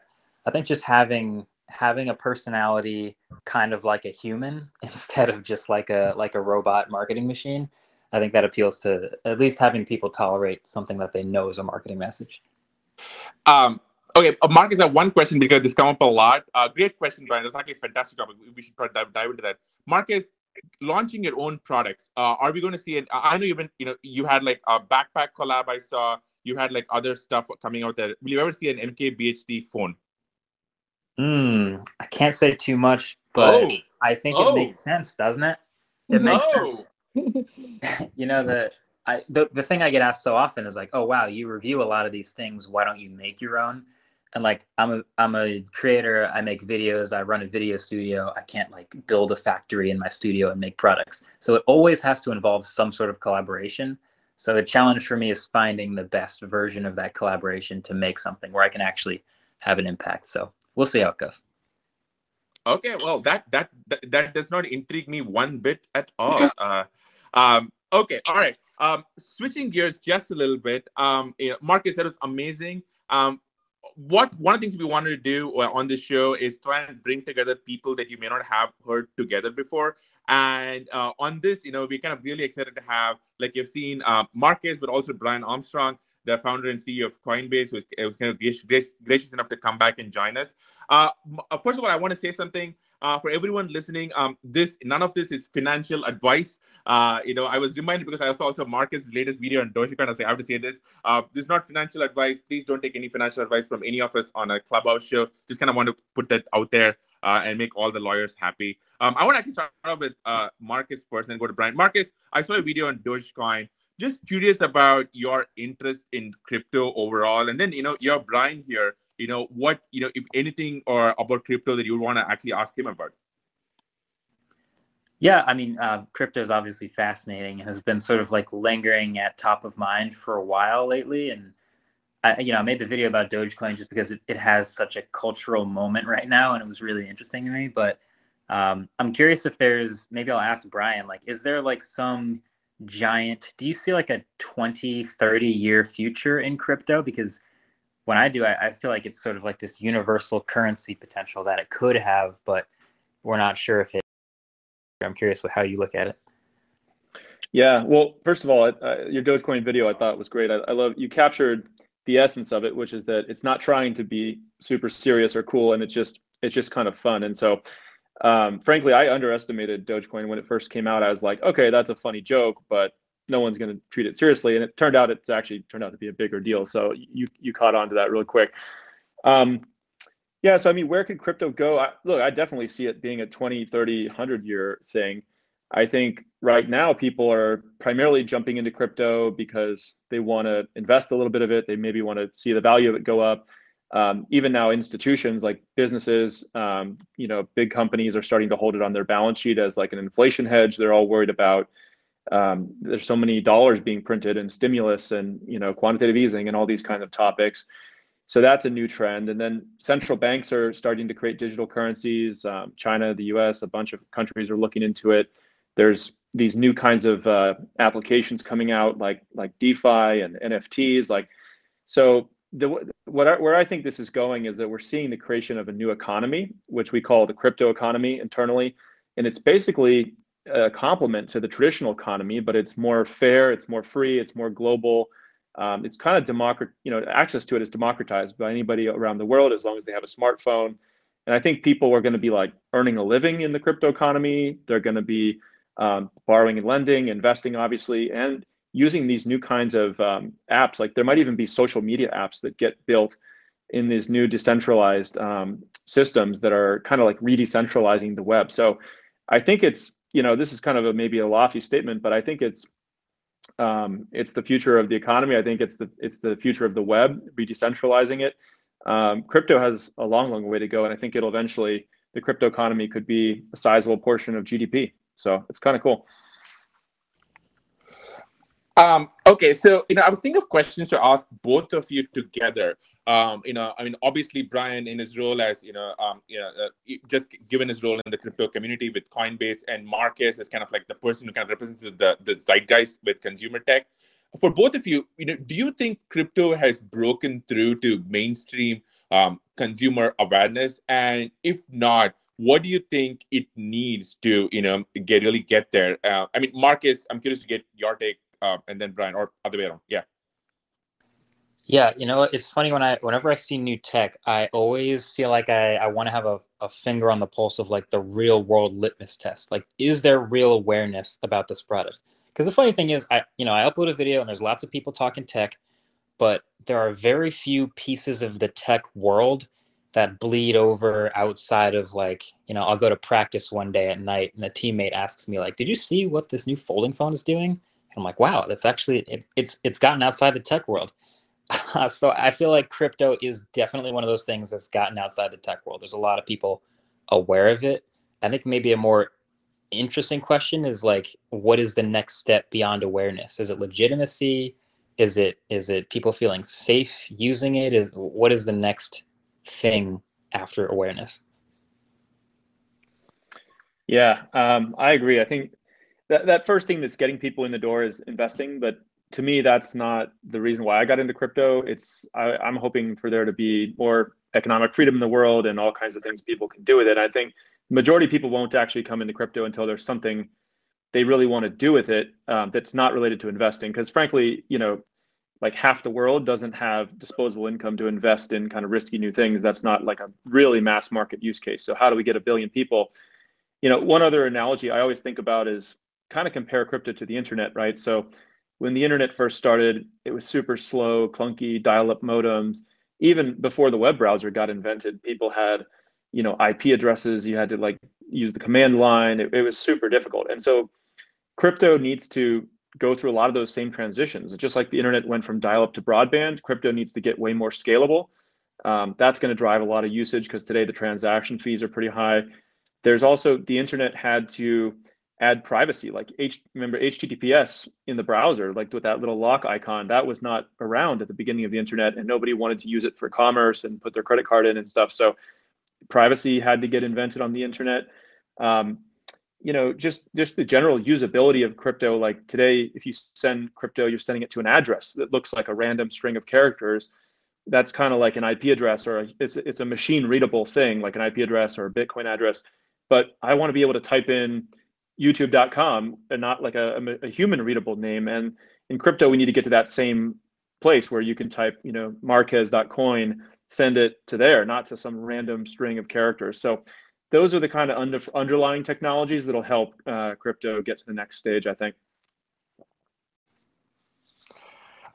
I think just having having a personality kind of like a human instead of just like a like a robot marketing machine, I think that appeals to at least having people tolerate something that they know is a marketing message. Um, okay, uh, Marques, I have one question because this come up a lot. Uh, great question, Brian. That's actually a fantastic topic. We- should probably dive, dive into that. Marques, launching your own products. Uh, are we going to see it? I I know you've been, you know, you had like a backpack collab. I saw you had like other stuff coming out there. Will you ever see an MKBHD phone? Hmm, I can't say too much, but Oh. I think Oh. it makes sense, doesn't it? It makes Oh. sense. you know the I the, the thing I get asked so often is like, oh wow, you review a lot of these things. Why don't you make your own? And like I'm a I'm a creator. I make videos. I run a video studio. I can't like build a factory in my studio and make products. So it always has to involve some sort of collaboration. So the challenge for me is finding the best version of that collaboration to make something where I can actually have an impact. So we'll see how it goes. Okay, well, that that that, that does not intrigue me one bit at all. Uh, um, okay, all right. Um, switching gears just a little bit. Um, you know, Marques, that was amazing. Um, what one of the things we wanted to do uh, on this show is try and bring together people that you may not have heard together before. And uh, on this, you know, we're kind of really excited to have, like you've seen, uh, Marques, but also Brian Armstrong, the founder and CEO of Coinbase, who was, was kind of gracious, gracious, enough to come back and join us. Uh, uh, first of all, I want to say something uh, for everyone listening. Um, this none of this is financial advice. Uh, you know, I was reminded because I saw also Marques' latest video on Dogecoin. I like, I have to say this. Uh, this is not financial advice. Please don't take any financial advice from any of us on a clubhouse show. Just kind of want to put that out there uh, and make all the lawyers happy. Um, I want to actually start off with uh, Marques first and go to Brian. Marques, I saw a video on Dogecoin. Just curious about your interest in crypto overall, and then you know, you're Brian here. You know what you know, if anything or about crypto that you want to actually ask him about. Yeah, I mean, uh, crypto is obviously fascinating and has been sort of like lingering at top of mind for a while lately. And I, you know, I made the video about Dogecoin just because it, it has such a cultural moment right now, and it was really interesting to me. But um, I'm curious if there's maybe I'll ask Brian, like, is there like some giant? Do you see like a 20, 30 year future in crypto? Because when I do, I, I feel like it's sort of like this universal currency potential that it could have, but we're not sure if it. I'm curious what how you look at it. Yeah, well, first of all, your Dogecoin video I thought was great. I, I love you captured the essence of it, which is that it's not trying to be super serious or cool, and it's just it's just kind of fun. And so, um, frankly, I underestimated Dogecoin when it first came out. I was like, okay, that's a funny joke, but no one's going to treat it seriously. And it turned out it's actually turned out to be a bigger deal. So you you caught on to that real quick. Um, yeah, so I mean, where could crypto go? I, look, I definitely see it being a 20, 30, 100 year thing. I think right now people are primarily jumping into crypto because they want to invest a little bit of it. They maybe want to see the value of it go up. Um, even now, institutions like businesses, um, you know, big companies are starting to hold it on their balance sheet as like an inflation hedge. They're all worried about um, there's so many dollars being printed and stimulus and you know quantitative easing and all these kinds of topics. So that's a new trend. And then central banks are starting to create digital currencies. Um, China, the U.S., a bunch of countries are looking into it. There's these new kinds of uh, applications coming out, like like DeFi and NFTs. Like, so the what I, where I think this is going is that we're seeing the creation of a new economy, which we call the crypto economy internally, and it's basically a complement to the traditional economy, but it's more fair, it's more free, it's more global um, it's kind of democrat, you know, access to it is democratized by anybody around the world as long as they have a smartphone. And I think people are going to be like earning a living in the crypto economy. They're going to be um, borrowing and lending, investing, obviously, and using these new kinds of um, apps. Like there might even be social media apps that get built in these new decentralized um, systems that are kind of like re-decentralizing the web. So I think it's, you know, this is kind of a maybe a lofty statement, but I think it's um, it's the future of the economy. I think it's the it's the future of the web, be decentralizing it. Um, crypto has a long, long way to go, and I think it'll eventually the crypto economy could be a sizable portion of GDP. So it's kind of cool. Um, okay, so you know, I was thinking of questions to ask both of you together. Um, you know, I mean, obviously, Brian, in his role as you know, um, you know, uh, just given his role in the crypto community with Coinbase, and Marques is kind of like the person who kind of represents the the zeitgeist with consumer tech. For both of you, you know, do you think crypto has broken through to mainstream um, consumer awareness? And if not, what do you think it needs to, you know, get really get there? Uh, I mean, Marques, I'm curious to get your take uh, and then Brian, or other way around. Yeah. Yeah, you know, it's funny when I whenever I see new tech, I always feel like I, I want to have a, a finger on the pulse of like the real world litmus test. Like, is there real awareness about this product? Because the funny thing is, I you know, I upload a video and there's lots of people talking tech, but there are very few pieces of the tech world that bleed over outside of like, you know, I'll go to practice one day at night and a teammate asks me like, "Did you see what this new folding phone is doing?" And I'm like, wow, that's actually it, it's it's gotten outside the tech world. so I feel like crypto is definitely one of those things that's gotten outside the tech world. There's a lot of people aware of it. I think maybe a more interesting question is like, what is the next step beyond awareness? Is it legitimacy? Is it is it people feeling safe using it? Is what is the next thing after awareness? Yeah, um, I agree. I think that, that first thing that's getting people in the door is investing but to me that's not the reason why i got into crypto. It's I, i'm hoping for there to be more economic freedom in the world and all kinds of things people can do with it. I think majority of people won't actually come into crypto until there's something they really want to do with it um, that's not related to investing. Because frankly you know like half the world doesn't have disposable income to invest in kind of risky new things. That's not like a really mass market use case. So how do we get a billion people? You know one other analogy i always think about is kind of compare crypto to the internet, right? So when the internet first started, it was super slow, clunky, dial-up modems. Even before the web browser got invented, people had, you know, IP addresses. You had to like use the command line. It, it was super difficult. And so crypto needs to go through a lot of those same transitions. Just like the internet went from dial-up to broadband, crypto needs to get way more scalable. Um, that's going to drive a lot of usage because today the transaction fees are pretty high. There's also the internet had to add privacy like H, remember https in the browser like with that little lock icon that was not around at the beginning of the internet and nobody wanted to use it for commerce and put their credit card in and stuff. So privacy had to get invented on the internet. Um, you know just just the general usability of crypto like today if you send crypto you're sending it to an address that looks like a random string of characters. That's kind of like an ip address or a, it's, it's a machine readable thing like an ip address or a bitcoin address. But i want to be able to type in youtube.com and not like a, a, human readable name. And in crypto we need to get to that same place where you can type you know marques.coin, send it to there not to some random string of characters. So those are the kind of under, underlying technologies that'll help uh, crypto get to the next stage i think.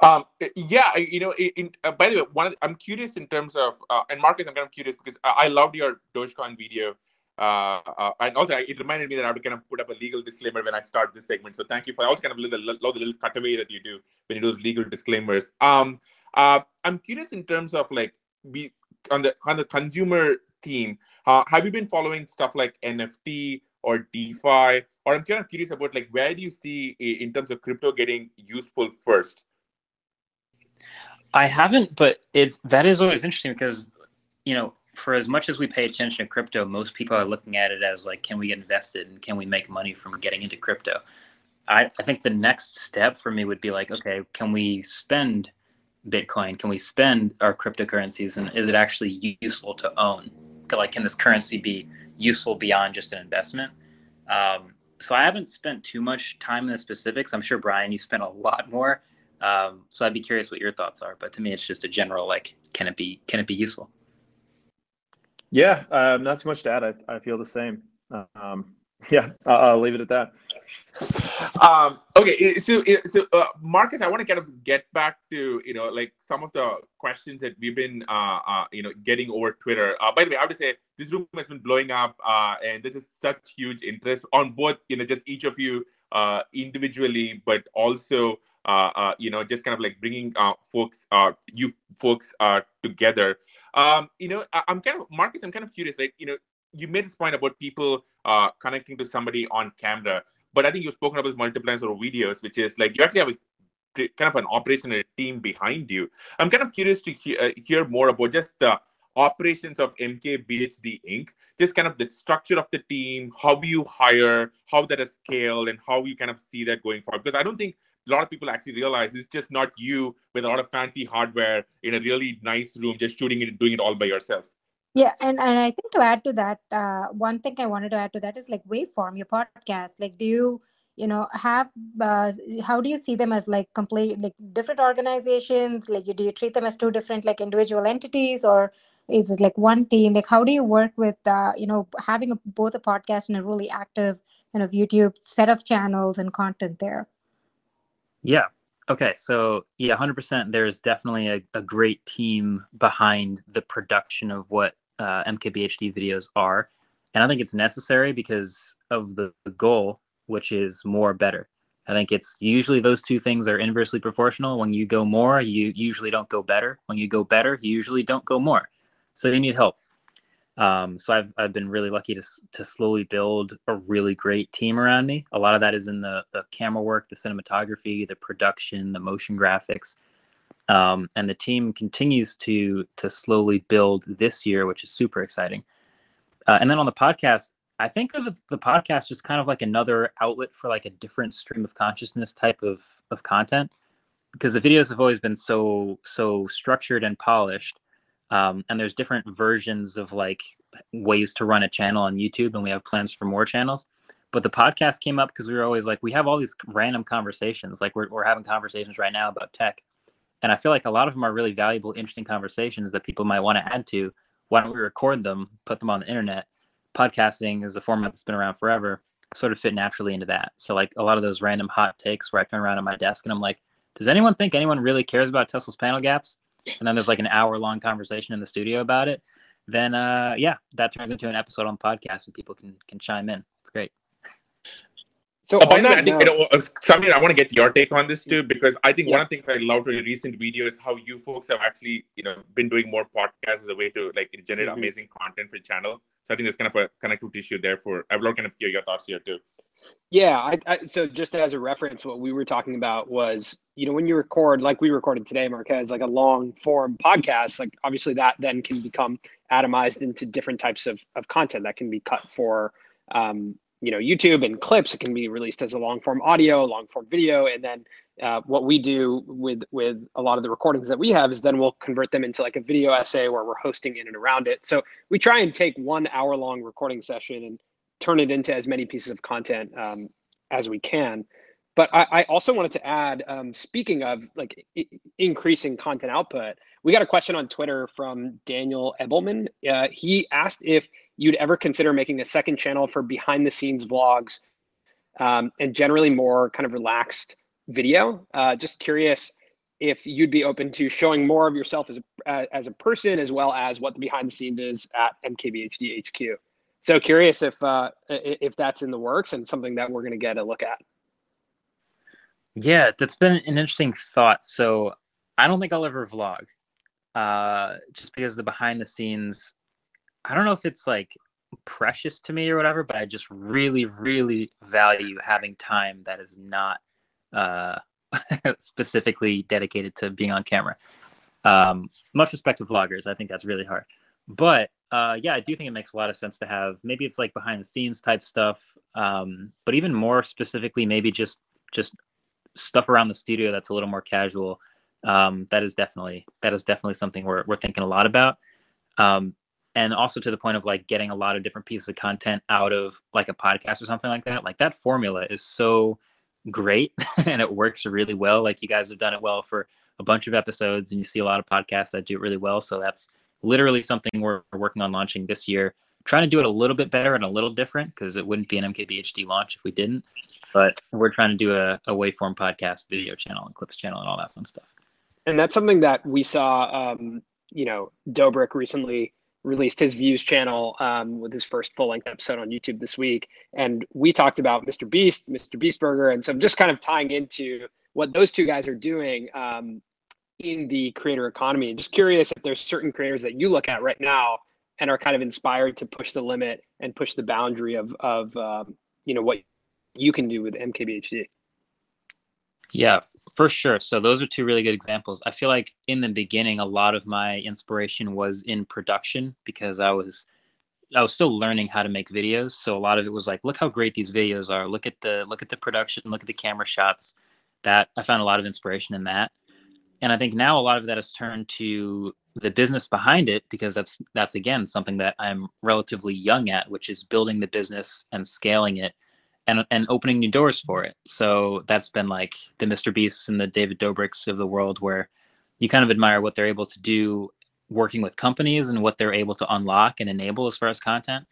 Um, yeah, you know, in, uh, by the way, one the, I'm curious in terms of, uh, and Marques, I'm kind of curious because I, I loved your Dogecoin video. Uh, uh, and also, it reminded me that I have to kind of put up a legal disclaimer when I start this segment. So thank you for. I also kind of love the, love the little cutaway that you do when you do those legal disclaimers. Um, uh, I'm curious in terms of like be on the on the consumer theme. Uh, have you been following stuff like NFT or DeFi? Or I'm kind of curious about like where do you see in terms of crypto getting useful first? I haven't, but it's that is always interesting because you know for as much as we pay attention to crypto, most people are looking at it as like, can we get invested and can we make money from getting into crypto? I, I think the next step for me would be like, okay, can we spend Bitcoin? Can we spend our cryptocurrencies and is it actually useful to own? Like, can this currency be useful beyond just an investment? Um, so I haven't spent too much time in the specifics. I'm sure Brian, you spent a lot more. Um, so I'd be curious what your thoughts are. But to me, it's just a general like, can it be can it be useful? Yeah, um, not too much to add. I, I feel the same. Um, yeah, I'll, I'll, leave it at that. Um, okay, so so uh, Marques, I want to kind of get back to you know like some of the questions that we've been uh, uh, you know getting over Twitter. Uh, by the way, I to say this room has been blowing up, uh, and this is such huge interest on both you know just each of you uh, individually, but also you know just kind of like bringing folks you folks together. Um, you know, I, am kind of Marques. I'm kind of curious, right? You know, you made this point about people uh, connecting to somebody on camera, but I think you've spoken about this multiple times over videos, which is like you actually have a kind of an operational team behind you. I'm kind of curious to hear, uh, hear more about just the operations of MKBHD Inc. Just kind of the structure of the team, how you hire, how that is scaled, and how you kind of see that going forward. Because I don't think a lot of people actually realize it's just not you with a lot of fancy hardware in a really nice room just shooting it and doing it all by yourself yeah and, and i think to add to that uh, one thing i wanted to add to that is like waveform your podcast. Like do you you know have uh, how do you see them as like complete like different organizations? Like you, do you treat them as two different like individual entities or is it like one team? Like how do you work with uh, you know having a, both a podcast and a really active kind of youtube set of channels and content there yeah. Okay. So, yeah, 100%. There's definitely a, a great team behind the production of what uh, MKBHD videos are. And I think it's necessary because of the, the goal, which is more better. I think it's usually those two things are inversely proportional. When you go more, you usually don't go better. When you go better, you usually don't go more. So you need help. Um, so I've, I've been really lucky to, to slowly build a really great team around me. A lot of that is in the, the camera work, the cinematography, the production, the motion graphics. Um, and the team continues to to slowly build this year, which is super exciting. Uh, and then on the podcast, I think of the podcast just kind of like another outlet for like a different stream of consciousness type of of content, because the videos have always been so so structured and polished um, and there's different versions of like ways to run a channel on YouTube, and we have plans for more channels. But the podcast came up because we were always like, we have all these random conversations. Like we're, we're having conversations right now about tech. And I feel like a lot of them are really valuable, interesting conversations that people might want to add to. Why don't we record them, put them on the internet? Podcasting is a format that's been around forever, sort of fit naturally into that. So like a lot of those random hot takes where I turn around at my desk and I'm like, does anyone think anyone really cares about Tesla's panel gaps? And then there's like an hour long conversation in the studio about it, then uh, yeah, that turns into an episode on the podcast and people can can chime in. It's great. So oh, by the way, I think you know, uh, Samir, I want to get your take on this too because I think yeah. one of the things I loved with your recent video is how you folks have actually you know been doing more podcasts as a way to like generate mm-hmm. amazing content for the channel. So I think there's kind of a connective tissue there for I would love to kind of hear your thoughts here too. Yeah, I, I, so just as a reference, what we were talking about was, you know, when you record, like we recorded today, Marques, like a long form podcast, like obviously that then can become atomized into different types of, of content that can be cut for, um, you know, YouTube and clips. It can be released as a long form audio, long form video, and then uh, what we do with with a lot of the recordings that we have is then we'll convert them into like a video essay where we're hosting in and around it. So we try and take one hour long recording session and turn it into as many pieces of content um, as we can. But I, I, also wanted to add, um, speaking of like increasing content output, we got a question on Twitter from Daniel Ebelman. Uh, he asked if you'd ever consider making a second channel for behind the scenes vlogs um, and generally more kind of relaxed video. Uh, just curious if you'd be open to showing more of yourself as a as a person as well as what the behind the scenes is at MKBHD HQ. So curious if uh, if that's in the works and something that we're going to get a look at. Yeah, that's been an interesting thought. So I don't think I'll ever vlog, uh, just because the behind the scenes. I don't know if it's like precious to me or whatever, but I just really, really value having time that is not uh, specifically dedicated to being on camera. Um, much respect to vloggers, I think that's really hard. But uh, yeah, I do think it makes a lot of sense to have maybe it's like behind the scenes type stuff, um, but even more specifically, maybe just just stuff around the studio that's a little more casual. Um, that is definitely that is definitely something we're we're thinking a lot about. Um, and also to the point of like getting a lot of different pieces of content out of like a podcast or something like that. Like that formula is so great and it works really well. Like you guys have done it well for a bunch of episodes and you see a lot of podcasts that do it really well. So that's literally something we're working on launching this year. Trying to do it a little bit better and a little different because it wouldn't be an MKBHD launch if we didn't. But we're trying to do a, a waveform podcast video channel and clips channel and all that fun stuff. And that's something that we saw, um, you know, Dobrik recently released his views channel um, with his first full length episode on YouTube this week. And we talked about Mr. Beast, Mr. Beastburger. And so I'm just kind of tying into what those two guys are doing um, in the creator economy. Just curious if there's certain creators that you look at right now and are kind of inspired to push the limit and push the boundary of, of um, you know, what you can do with MKBHD. Yeah, for sure. So those are two really good examples. I feel like in the beginning, a lot of my inspiration was in production because I was I was still learning how to make videos. So a lot of it was like, look how great these videos are. Look at the look at the production. Look at the camera shots. That I found a lot of inspiration in that. And I think now a lot of that has turned to the business behind it because that's that's again something that I'm relatively young at, which is building the business and scaling it and and opening new doors for it. So that's been like the Mr. Beasts and the David Dobrik's of the world, where you kind of admire what they're able to do working with companies and what they're able to unlock and enable as far as content.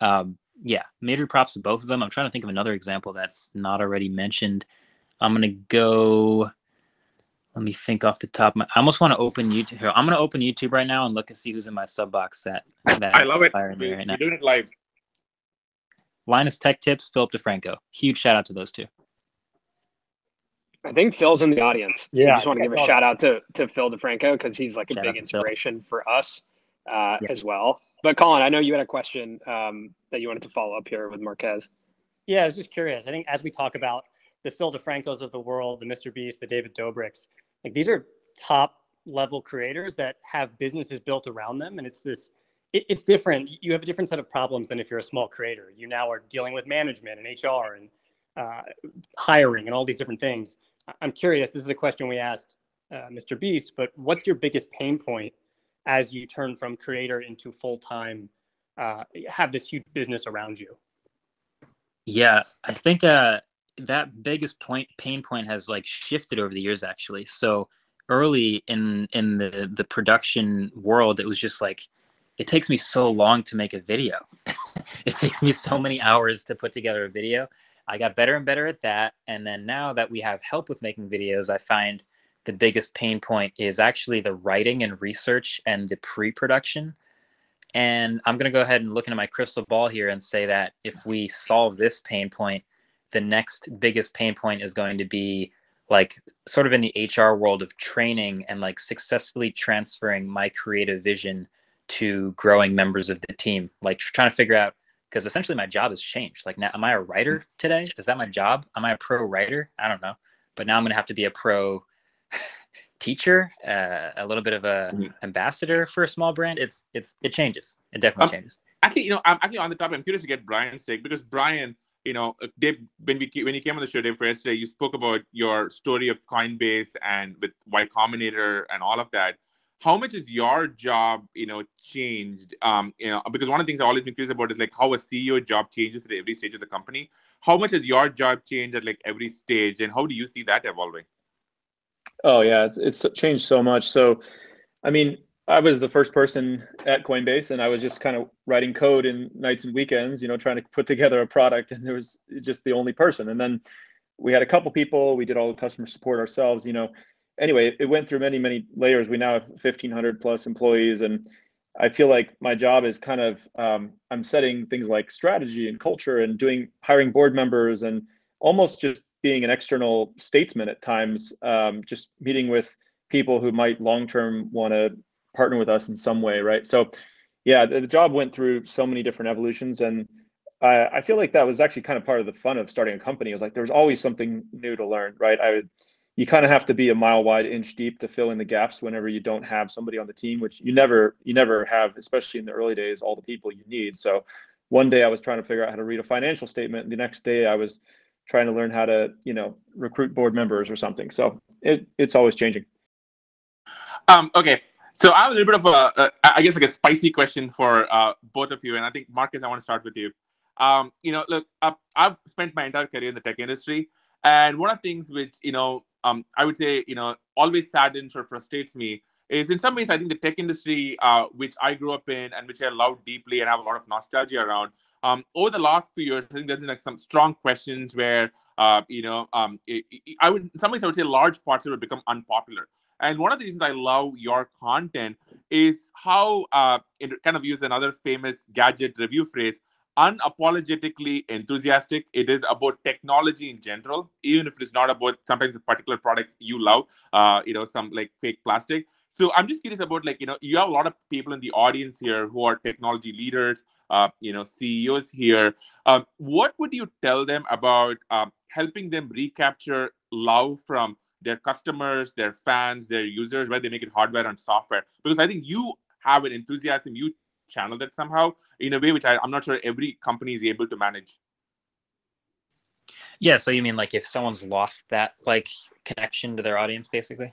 Um, yeah, major props to both of them. I'm trying to think of another example that's not already mentioned. I'm gonna go. Let me think off the top. I almost want to open YouTube. Here, I'm gonna open YouTube right now and look and see who's in my sub box set. That I love it. Right we're doing it live. Linus Tech Tips, Philip DeFranco. Huge shout out to those two. I think Phil's in the audience. So yeah, I just want to give a shout out to, to Phil DeFranco because he's like a shout big inspiration Phil. for us uh, yeah. as well. But Colin, I know you had a question um, that you wanted to follow up here with Marques. Yeah, I was just curious. I think as we talk about the Phil DeFrancos of the world, the Mr. Beast, the David Dobrik's, like these are top level creators that have businesses built around them, and it's this it, it's different. You have a different set of problems than if you're a small creator. You now are dealing with management and HR and uh, hiring and all these different things. I'm curious. This is a question we asked uh, Mr. Beast, but what's your biggest pain point as you turn from creator into full time? Uh, have this huge business around you. Yeah, I think uh, that biggest point pain point has like shifted over the years actually. So early in in the the production world, it was just like it takes me so long to make a video. it takes me so many hours to put together a video. I got better and better at that. And then now that we have help with making videos, I find the biggest pain point is actually the writing and research and the pre production. And I'm going to go ahead and look into my crystal ball here and say that if we solve this pain point, the next biggest pain point is going to be like sort of in the HR world of training and like successfully transferring my creative vision to growing members of the team, like trying to figure out because essentially my job has changed. Like now, am I a writer today? Is that my job? Am I a pro writer? I don't know. But now I'm gonna have to be a pro teacher, uh, a little bit of a mm-hmm. ambassador for a small brand. It's it's it changes. It definitely um, changes. Actually, you know, I'm actually on the topic. I'm curious to get Brian's take because Brian, you know, uh, Dave, when we when you came on the show, Dave, for yesterday, you spoke about your story of Coinbase and with Y Combinator and all of that how much is your job you know changed? Um you know because one of the things i've always been curious about is like how a ceo job changes at every stage of the company. How much has your job changed at like every stage and how do you see that evolving? Oh yeah it's, it's changed so much. So i mean i was the first person at coinbase and i was just kind of writing code in nights and weekends you know trying to put together a product and there was just the only person. And then we had a couple people we did all the customer support ourselves you know anyway, it went through many, many layers. We now have 1,500 plus employees, and I feel like my job is kind of um, I'm setting things like strategy and culture, and doing hiring board members, and almost just being an external statesman at times. Um, just meeting with people who might long term want to partner with us in some way, right? So, yeah, the, the job went through so many different evolutions, and I, I feel like that was actually kind of part of the fun of starting a company. It was like there was always something new to learn, right? I would you kind of have to be a mile wide, inch deep to fill in the gaps whenever you don't have somebody on the team, which you never you never have, especially in the early days, all the people you need. So one day I was trying to figure out how to read a financial statement, the next day I was trying to learn how to, you know, recruit board members or something. So it, it's always changing. Um, okay, so I have a little bit of a, a I guess like a spicy question for uh, both of you, and I think Marques, I want to start with you. Um, you know, look, I've, I've spent my entire career in the tech industry, and one of the things which you know um, I would say, you know, always saddens or frustrates me is in some ways, I think the tech industry, uh, which I grew up in and which I love deeply and have a lot of nostalgia around, um, over the last few years, I think there's been like some strong questions where, uh, you know, um, it, it, I would, in some ways, I would say large parts of it become unpopular. And one of the reasons I love your content is how, uh, it kind of use another famous gadget review phrase, unapologetically enthusiastic. It is about technology in general, even if it is not about sometimes the particular products you love, uh, you know, some like fake plastic. So I'm just curious about like, you know, you have a lot of people in the audience here who are technology leaders, uh, you know, CEOs here. Um, what would you tell them about um, helping them recapture love from their customers, their fans, their users, whether they make it hardware and software? Because I think you have an enthusiasm, you channel that somehow in a way which I, I'm not sure every company is able to manage. Yeah, so you mean like if someone's lost that like connection to their audience, basically?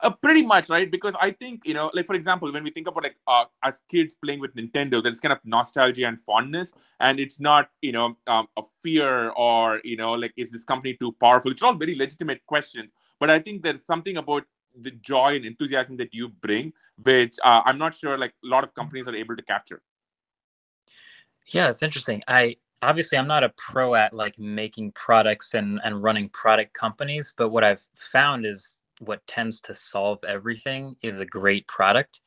Uh, pretty much, right? Because I think you know, like for example, when we think about like uh, as kids playing with Nintendo, there's kind of nostalgia and fondness, and it's not you know um, a fear or you know like is this company too powerful? It's all very legitimate questions, but I think there's something about the joy and enthusiasm that you bring, which uh, I'm not sure like a lot of companies are able to capture. Yeah, it's interesting. I obviously I'm not a pro at like making products and and running product companies, but what I've found is what tends to solve everything is a great product.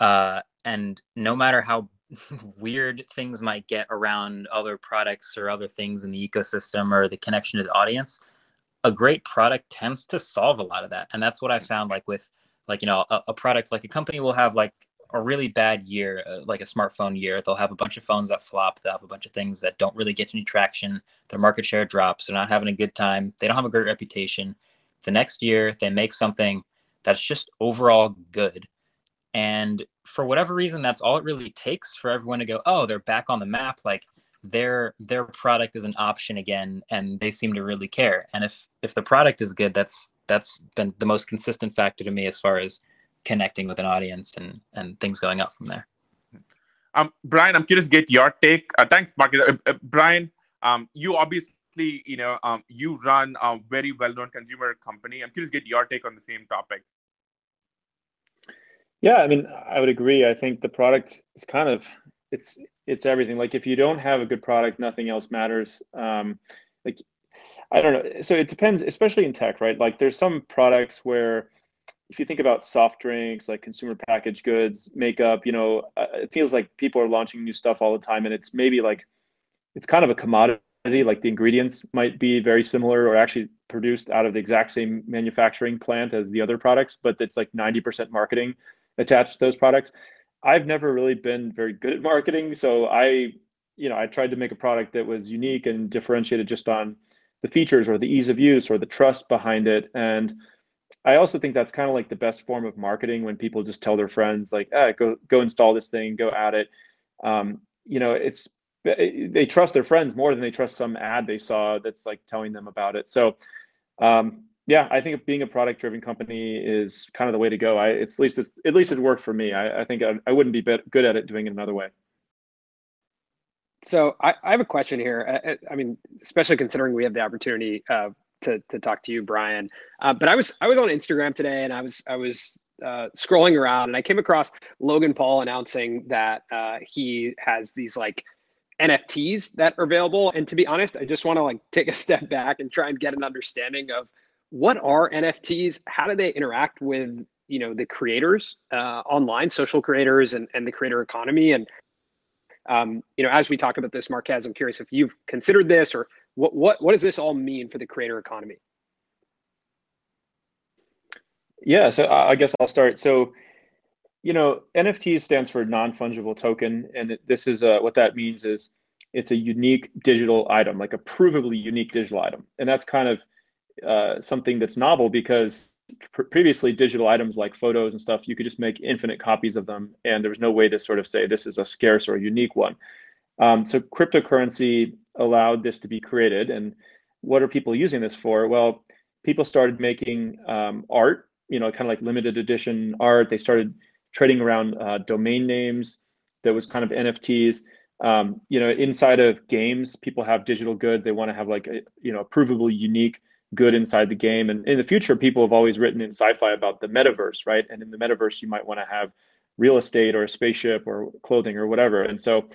Uh, and no matter how weird things might get around other products or other things in the ecosystem or the connection to the audience, a great product tends to solve a lot of that. And that's what I found like with like you know a, a product like a company will have like a really bad year, uh, like a smartphone year. They'll have a bunch of phones that flop. They'll have a bunch of things that don't really get any traction. Their market share drops. They're not having a good time. They don't have a great reputation. The next year, they make something that's just overall good. And for whatever reason, that's all it really takes for everyone to go, oh, they're back on the map. Like their their product is an option again and they seem to really care. And if if the product is good that's that's been the most consistent factor to me as far as connecting with an audience and and things going up from there. Um brian i'm curious to get your take. Uh, thanks marques. Uh, uh, brian um you obviously you know um you run a very well-known consumer company. I'm curious to get your take on the same topic. Yeah i mean i would agree. I think the product is kind of it's it's everything. Like if you don't have a good product, nothing else matters. Um, like I don't know. So it depends, especially in tech, right? Like there's some products where if you think about soft drinks, like consumer packaged goods, makeup, you know, uh, it feels like people are launching new stuff all the time, and it's maybe like it's kind of a commodity. Like the ingredients might be very similar, or actually produced out of the exact same manufacturing plant as the other products, but it's like 90% marketing attached to those products. I've never really been very good at marketing, so I, you know, I tried to make a product that was unique and differentiated just on the features or the ease of use or the trust behind it. And I also think that's kind of like the best form of marketing when people just tell their friends like, ah, go go install this thing, go at it. Um, you know, it's they trust their friends more than they trust some ad they saw that's like telling them about it. So um, yeah, I think being a product driven company is kind of the way to go. I it's at least it's at least it worked for me. I, I think I, I wouldn't be good at it doing it another way. So I, I have a question here. I, I, mean, especially considering we have the opportunity uh, to to talk to you, Brian. Uh, but I was I was on Instagram today, and I was I was uh, scrolling around, and I came across Logan Paul announcing that uh, he has these like NFTs that are available. And to be honest, I just want to like take a step back and try and get an understanding of what are NFTs? How do they interact with you know the creators uh, online, social creators, and, and the creator economy? And um, you know, as we talk about this, Marques, I'm curious if you've considered this or what what what does this all mean for the creator economy? Yeah, so I guess I'll start. So, you know, NFT stands for non-fungible token, and this is uh, what that means is it's a unique digital item, like a provably unique digital item, and that's kind of uh, something that's novel because pr- previously digital items like photos and stuff, you could just make infinite copies of them, and there was no way to sort of say this is a scarce or a unique one. Um, so cryptocurrency allowed this to be created, and what are people using this for? Well, people started making um, art, you know, kind of like limited edition art. They started trading around uh, domain names that was kind of NFTs. Um, you know, inside of games, people have digital goods. They want to have like a, you know, provable unique good inside the game. And in the future, people have always written in sci-fi about the metaverse, right? And in the metaverse, you might want to have real estate or a spaceship or clothing or whatever. And so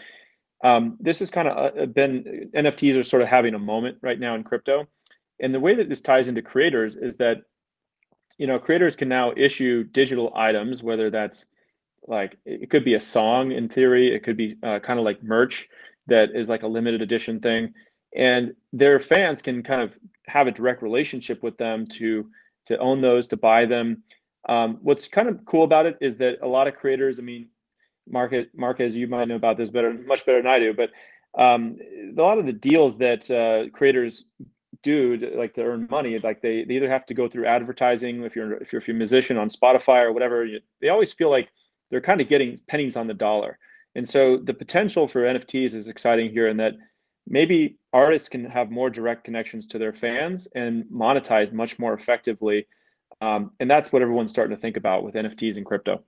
um, this has kind of uh, been NFTs are sort of having a moment right now in crypto. And the way that this ties into creators is that you know creators can now issue digital items, whether that's like it could be a song in theory, it could be uh, kind of like merch that is like a limited edition thing and their fans can kind of have a direct relationship with them to to own those to buy them. Um, what's kind of cool about it is that a lot of creators i mean market marques you might know about this better much better than i do but um, a lot of the deals that uh, creators do to, like to earn money like they, they either have to go through advertising if you're if you're, if you're a musician on spotify or whatever you, they always feel like they're kind of getting pennies on the dollar. And so the potential for nfts is exciting here in that maybe artists can have more direct connections to their fans and monetize much more effectively. Um, and that's what everyone's starting to think about with NFTs and crypto.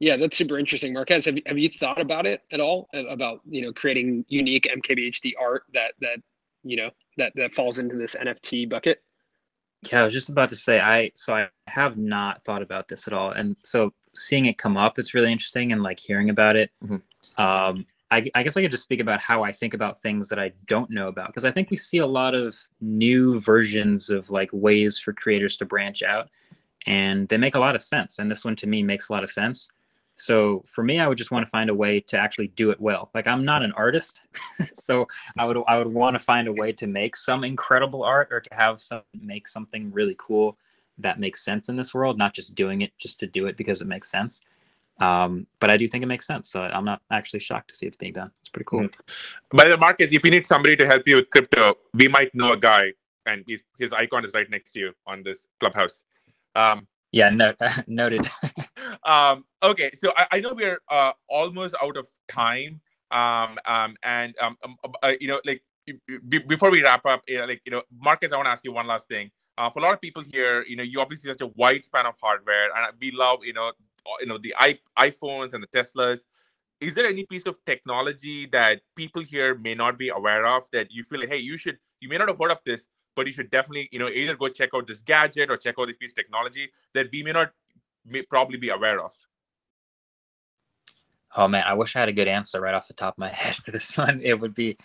Yeah, that's super interesting, Marques. Have you, have you thought about it at all about you know creating unique MKBHD art that that you know that that falls into this NFT bucket? Yeah, I was just about to say I so I have not thought about this at all, and so seeing it come up, it's really interesting, and like hearing about it. Mm-hmm. Um, I, I, guess I could just speak about how I think about things that I don't know about because I think we see a lot of new versions of like ways for creators to branch out, and they make a lot of sense. And this one to me makes a lot of sense. So for me, I would just want to find a way to actually do it well. Like I'm not an artist, so I would I would want to find a way to make some incredible art or to have some make something really cool that makes sense in this world, not just doing it just to do it because it makes sense. Um, but I do think it makes sense. So I'm not actually shocked to see it's being done. It's pretty cool. Mm-hmm. By the Marques, if you need somebody to help you with crypto, we might know a guy, and his icon is right next to you on this clubhouse. Um, yeah, no, noted. um, okay, so I, I know we're uh, almost out of time, um, um, and um, um uh, you know, like b- before we wrap up, you know, like you know, Marques, I want to ask you one last thing. Uh, for a lot of people here, you know, you obviously such a wide span of hardware, and we love, you know, Uh, you know the iPhones and the Teslas. Is there any piece of technology that people here may not be aware of that you feel like, hey, you should, you may not have heard of this, but you should definitely, you know, either go check out this gadget or check out this piece of technology that we may not may probably be aware of? Oh man, I wish I had a good answer right off the top of my head for this one. It would be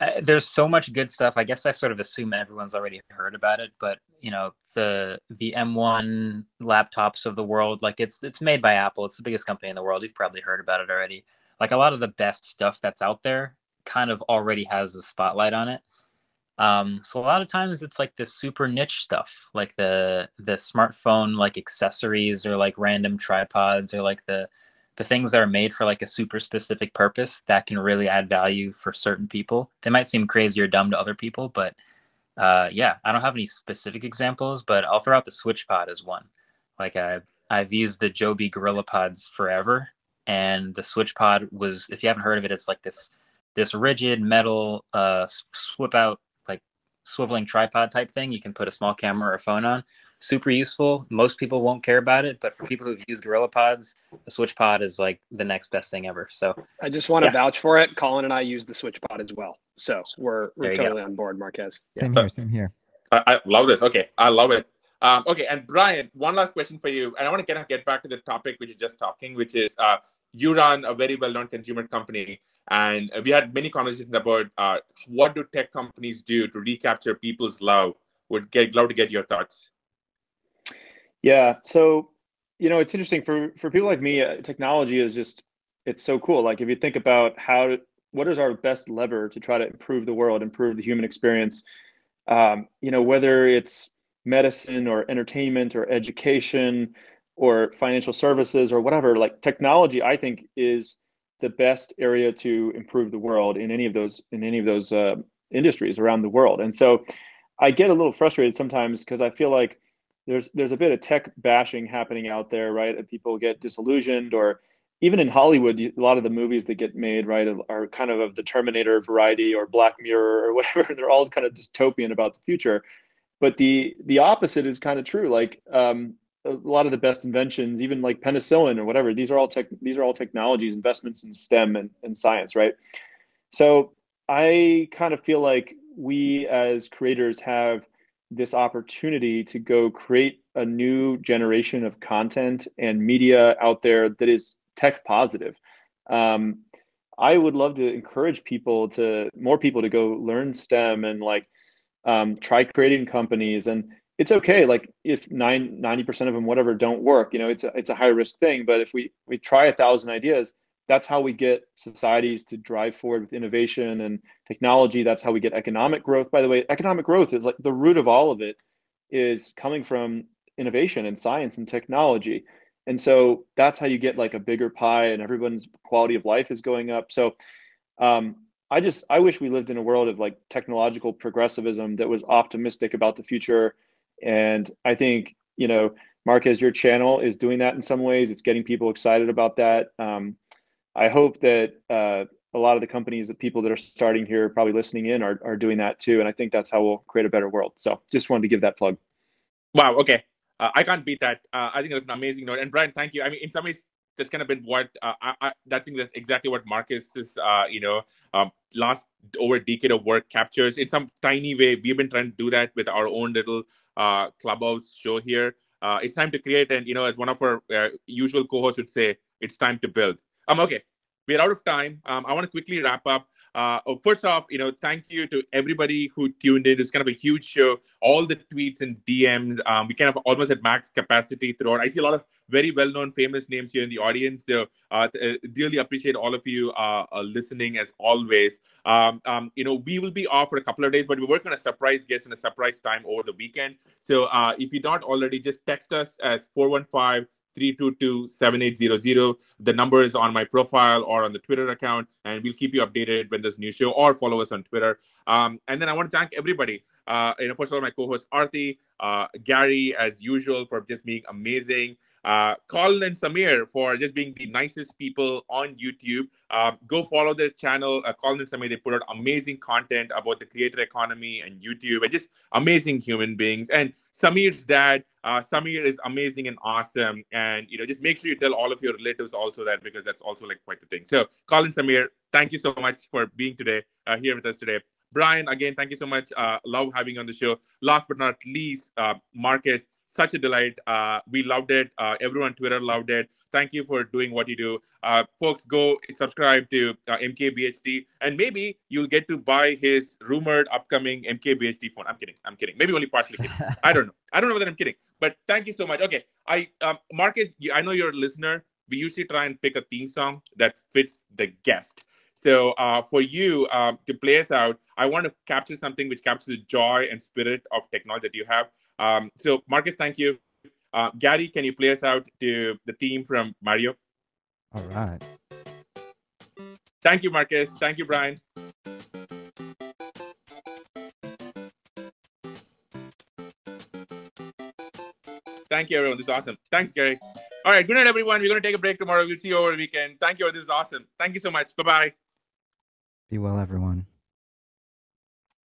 uh, there's so much good stuff. I guess I sort of assume everyone's already heard about it, but you know the the M1 laptops of the world, like it's it's made by Apple. It's the biggest company in the world. You've probably heard about it already. Like a lot of the best stuff that's out there, kind of already has the spotlight on it. Um, so a lot of times it's like this super niche stuff, like the the smartphone like accessories or like random tripods or like the the things that are made for like a super specific purpose that can really add value for certain people. They might seem crazy or dumb to other people, but uh, yeah, I don't have any specific examples, but I'll throw out the SwitchPod as one. Like I, I've used the Joby Gorilla Pods forever, and the SwitchPod was, if you haven't heard of it, it's like this this rigid metal uh, swip out like swiveling tripod type thing. You can put a small camera or a phone on super useful. Most people won't care about it, but for people who've used Gorilla Pods, the Switch Pod is like the next best thing ever. So I just want to yeah. vouch for it. Colin and I use the Switch Pod as well, so we're we're totally go. on board, Marques. Same here. Same here. I, I, love this. Okay, I love it. Um, okay, and Brian, one last question for you, and I want to get get back to the topic which is just talking, which is uh, you run a very well-known consumer company, and we had many conversations about uh, what do tech companies do to recapture people's love. Would get love to get your thoughts. Yeah, so you know it's interesting for for people like me. Uh, technology is just it's so cool. Like if you think about how what is our best lever to try to improve the world, improve the human experience. Um, you know whether it's medicine or entertainment or education or financial services or whatever like technology i think is the best area to improve the world in any of those in any of those uh, industries around the world and so i get a little frustrated sometimes because i feel like there's there's a bit of tech bashing happening out there right? And people get disillusioned or even in hollywood a lot of the movies that get made right are kind of of the terminator variety or black mirror or whatever. They're all kind of dystopian about the future. But the the opposite is kind of true. Like um, a lot of the best inventions even like penicillin or whatever these are all tech these are all technologies investments in stem and, and science right? So i kind of feel like we as creators have this opportunity to go create a new generation of content and media out there that is tech positive. Um, i would love to encourage people to more people to go learn stem and like um, try creating companies. And it's okay like if nine, 90% of them whatever don't work you know it's a, it's a high risk thing. But if we we try a thousand ideas that's how we get societies to drive forward with innovation and technology that's how we get economic growth by the way economic growth is like the root of all of it is coming from innovation and science and technology and so that's how you get like a bigger pie and everyone's quality of life is going up so um, I just I wish we lived in a world of like technological progressivism that was optimistic about the future. And I think you know, Marques, your channel is doing that in some ways. It's getting people excited about that. Um, I hope that uh, a lot of the companies, the people that are starting here, probably listening in, are are doing that too. And I think that's how we'll create a better world. So just wanted to give that plug. Wow. Okay. Uh, I can't beat that. Uh, I think that's an amazing note. And Brian, thank you. I mean, in some ways, that's kind of been what uh, I, I, think that's exactly what Marques's uh, you know um, last over decade of work captures in some tiny way. We've been trying to do that with our own little uh, clubhouse show here. Uh, it's time to create, and you know, as one of our uh, usual co-hosts would say, it's time to build. Um, okay, we're out of time. Um, I want to quickly wrap up. Uh, oh, first off, you know, thank you to everybody who tuned in. It's kind of a huge show. All the tweets and DMs. Um, we kind of almost at max capacity throughout. I see a lot of very well-known, famous names here in the audience. So, uh, uh really appreciate all of you uh, uh, listening as always. Um, um, you know, we will be off for a couple of days, but we're working on a surprise guest and a surprise time over the weekend. So, uh, if you're not already, just text us as 415- 322-7800. The number is on my profile or on the Twitter account, and we'll keep you updated when there's a new show or follow us on Twitter. Um, and then I want to thank everybody. Uh, you know, first of all, my co-host Aarthi, uh, Garry, as usual, for just being amazing uh, Colin and Samir for just being the nicest people on YouTube. Uh, go follow their channel, uh, Colin and Samir. They put out amazing content about the creator economy and YouTube, and just amazing human beings. And Samir's dad, uh, Samir is amazing and awesome. And you know, just make sure you tell all of your relatives also that because that's also like quite the thing. So, Colin Samir, thank you so much for being today uh, here with us today. Brian, again, thank you so much. Uh, love having you on the show. Last but not least, uh, Marques, such a delight. Uh, we loved it. Uh, everyone Twitter loved it. Thank you for doing what you do. Uh, folks, go subscribe to uh, MKBHD, and maybe you'll get to buy his rumored upcoming MKBHD phone. I'm kidding. I'm kidding. Maybe only partially kidding. I don't know. I don't know whether I'm kidding. But thank you so much. Okay, I um, Marques, I know you're a listener. We usually try and pick a theme song that fits the guest. So uh, for you um, to play us out, I want to capture something which captures the joy and spirit of technology that you have. Um, so, Marques, thank you. Uh, Garry, can you play us out to the theme from Mario? All right. Thank you, Marques. Thank you, Brian. Thank you, everyone. This is awesome. Thanks, Garry. All right. Good night, everyone. We're going to take a break tomorrow. We'll see you over the weekend. Thank you. This is awesome. Thank you so much. Bye bye. Be well, everyone.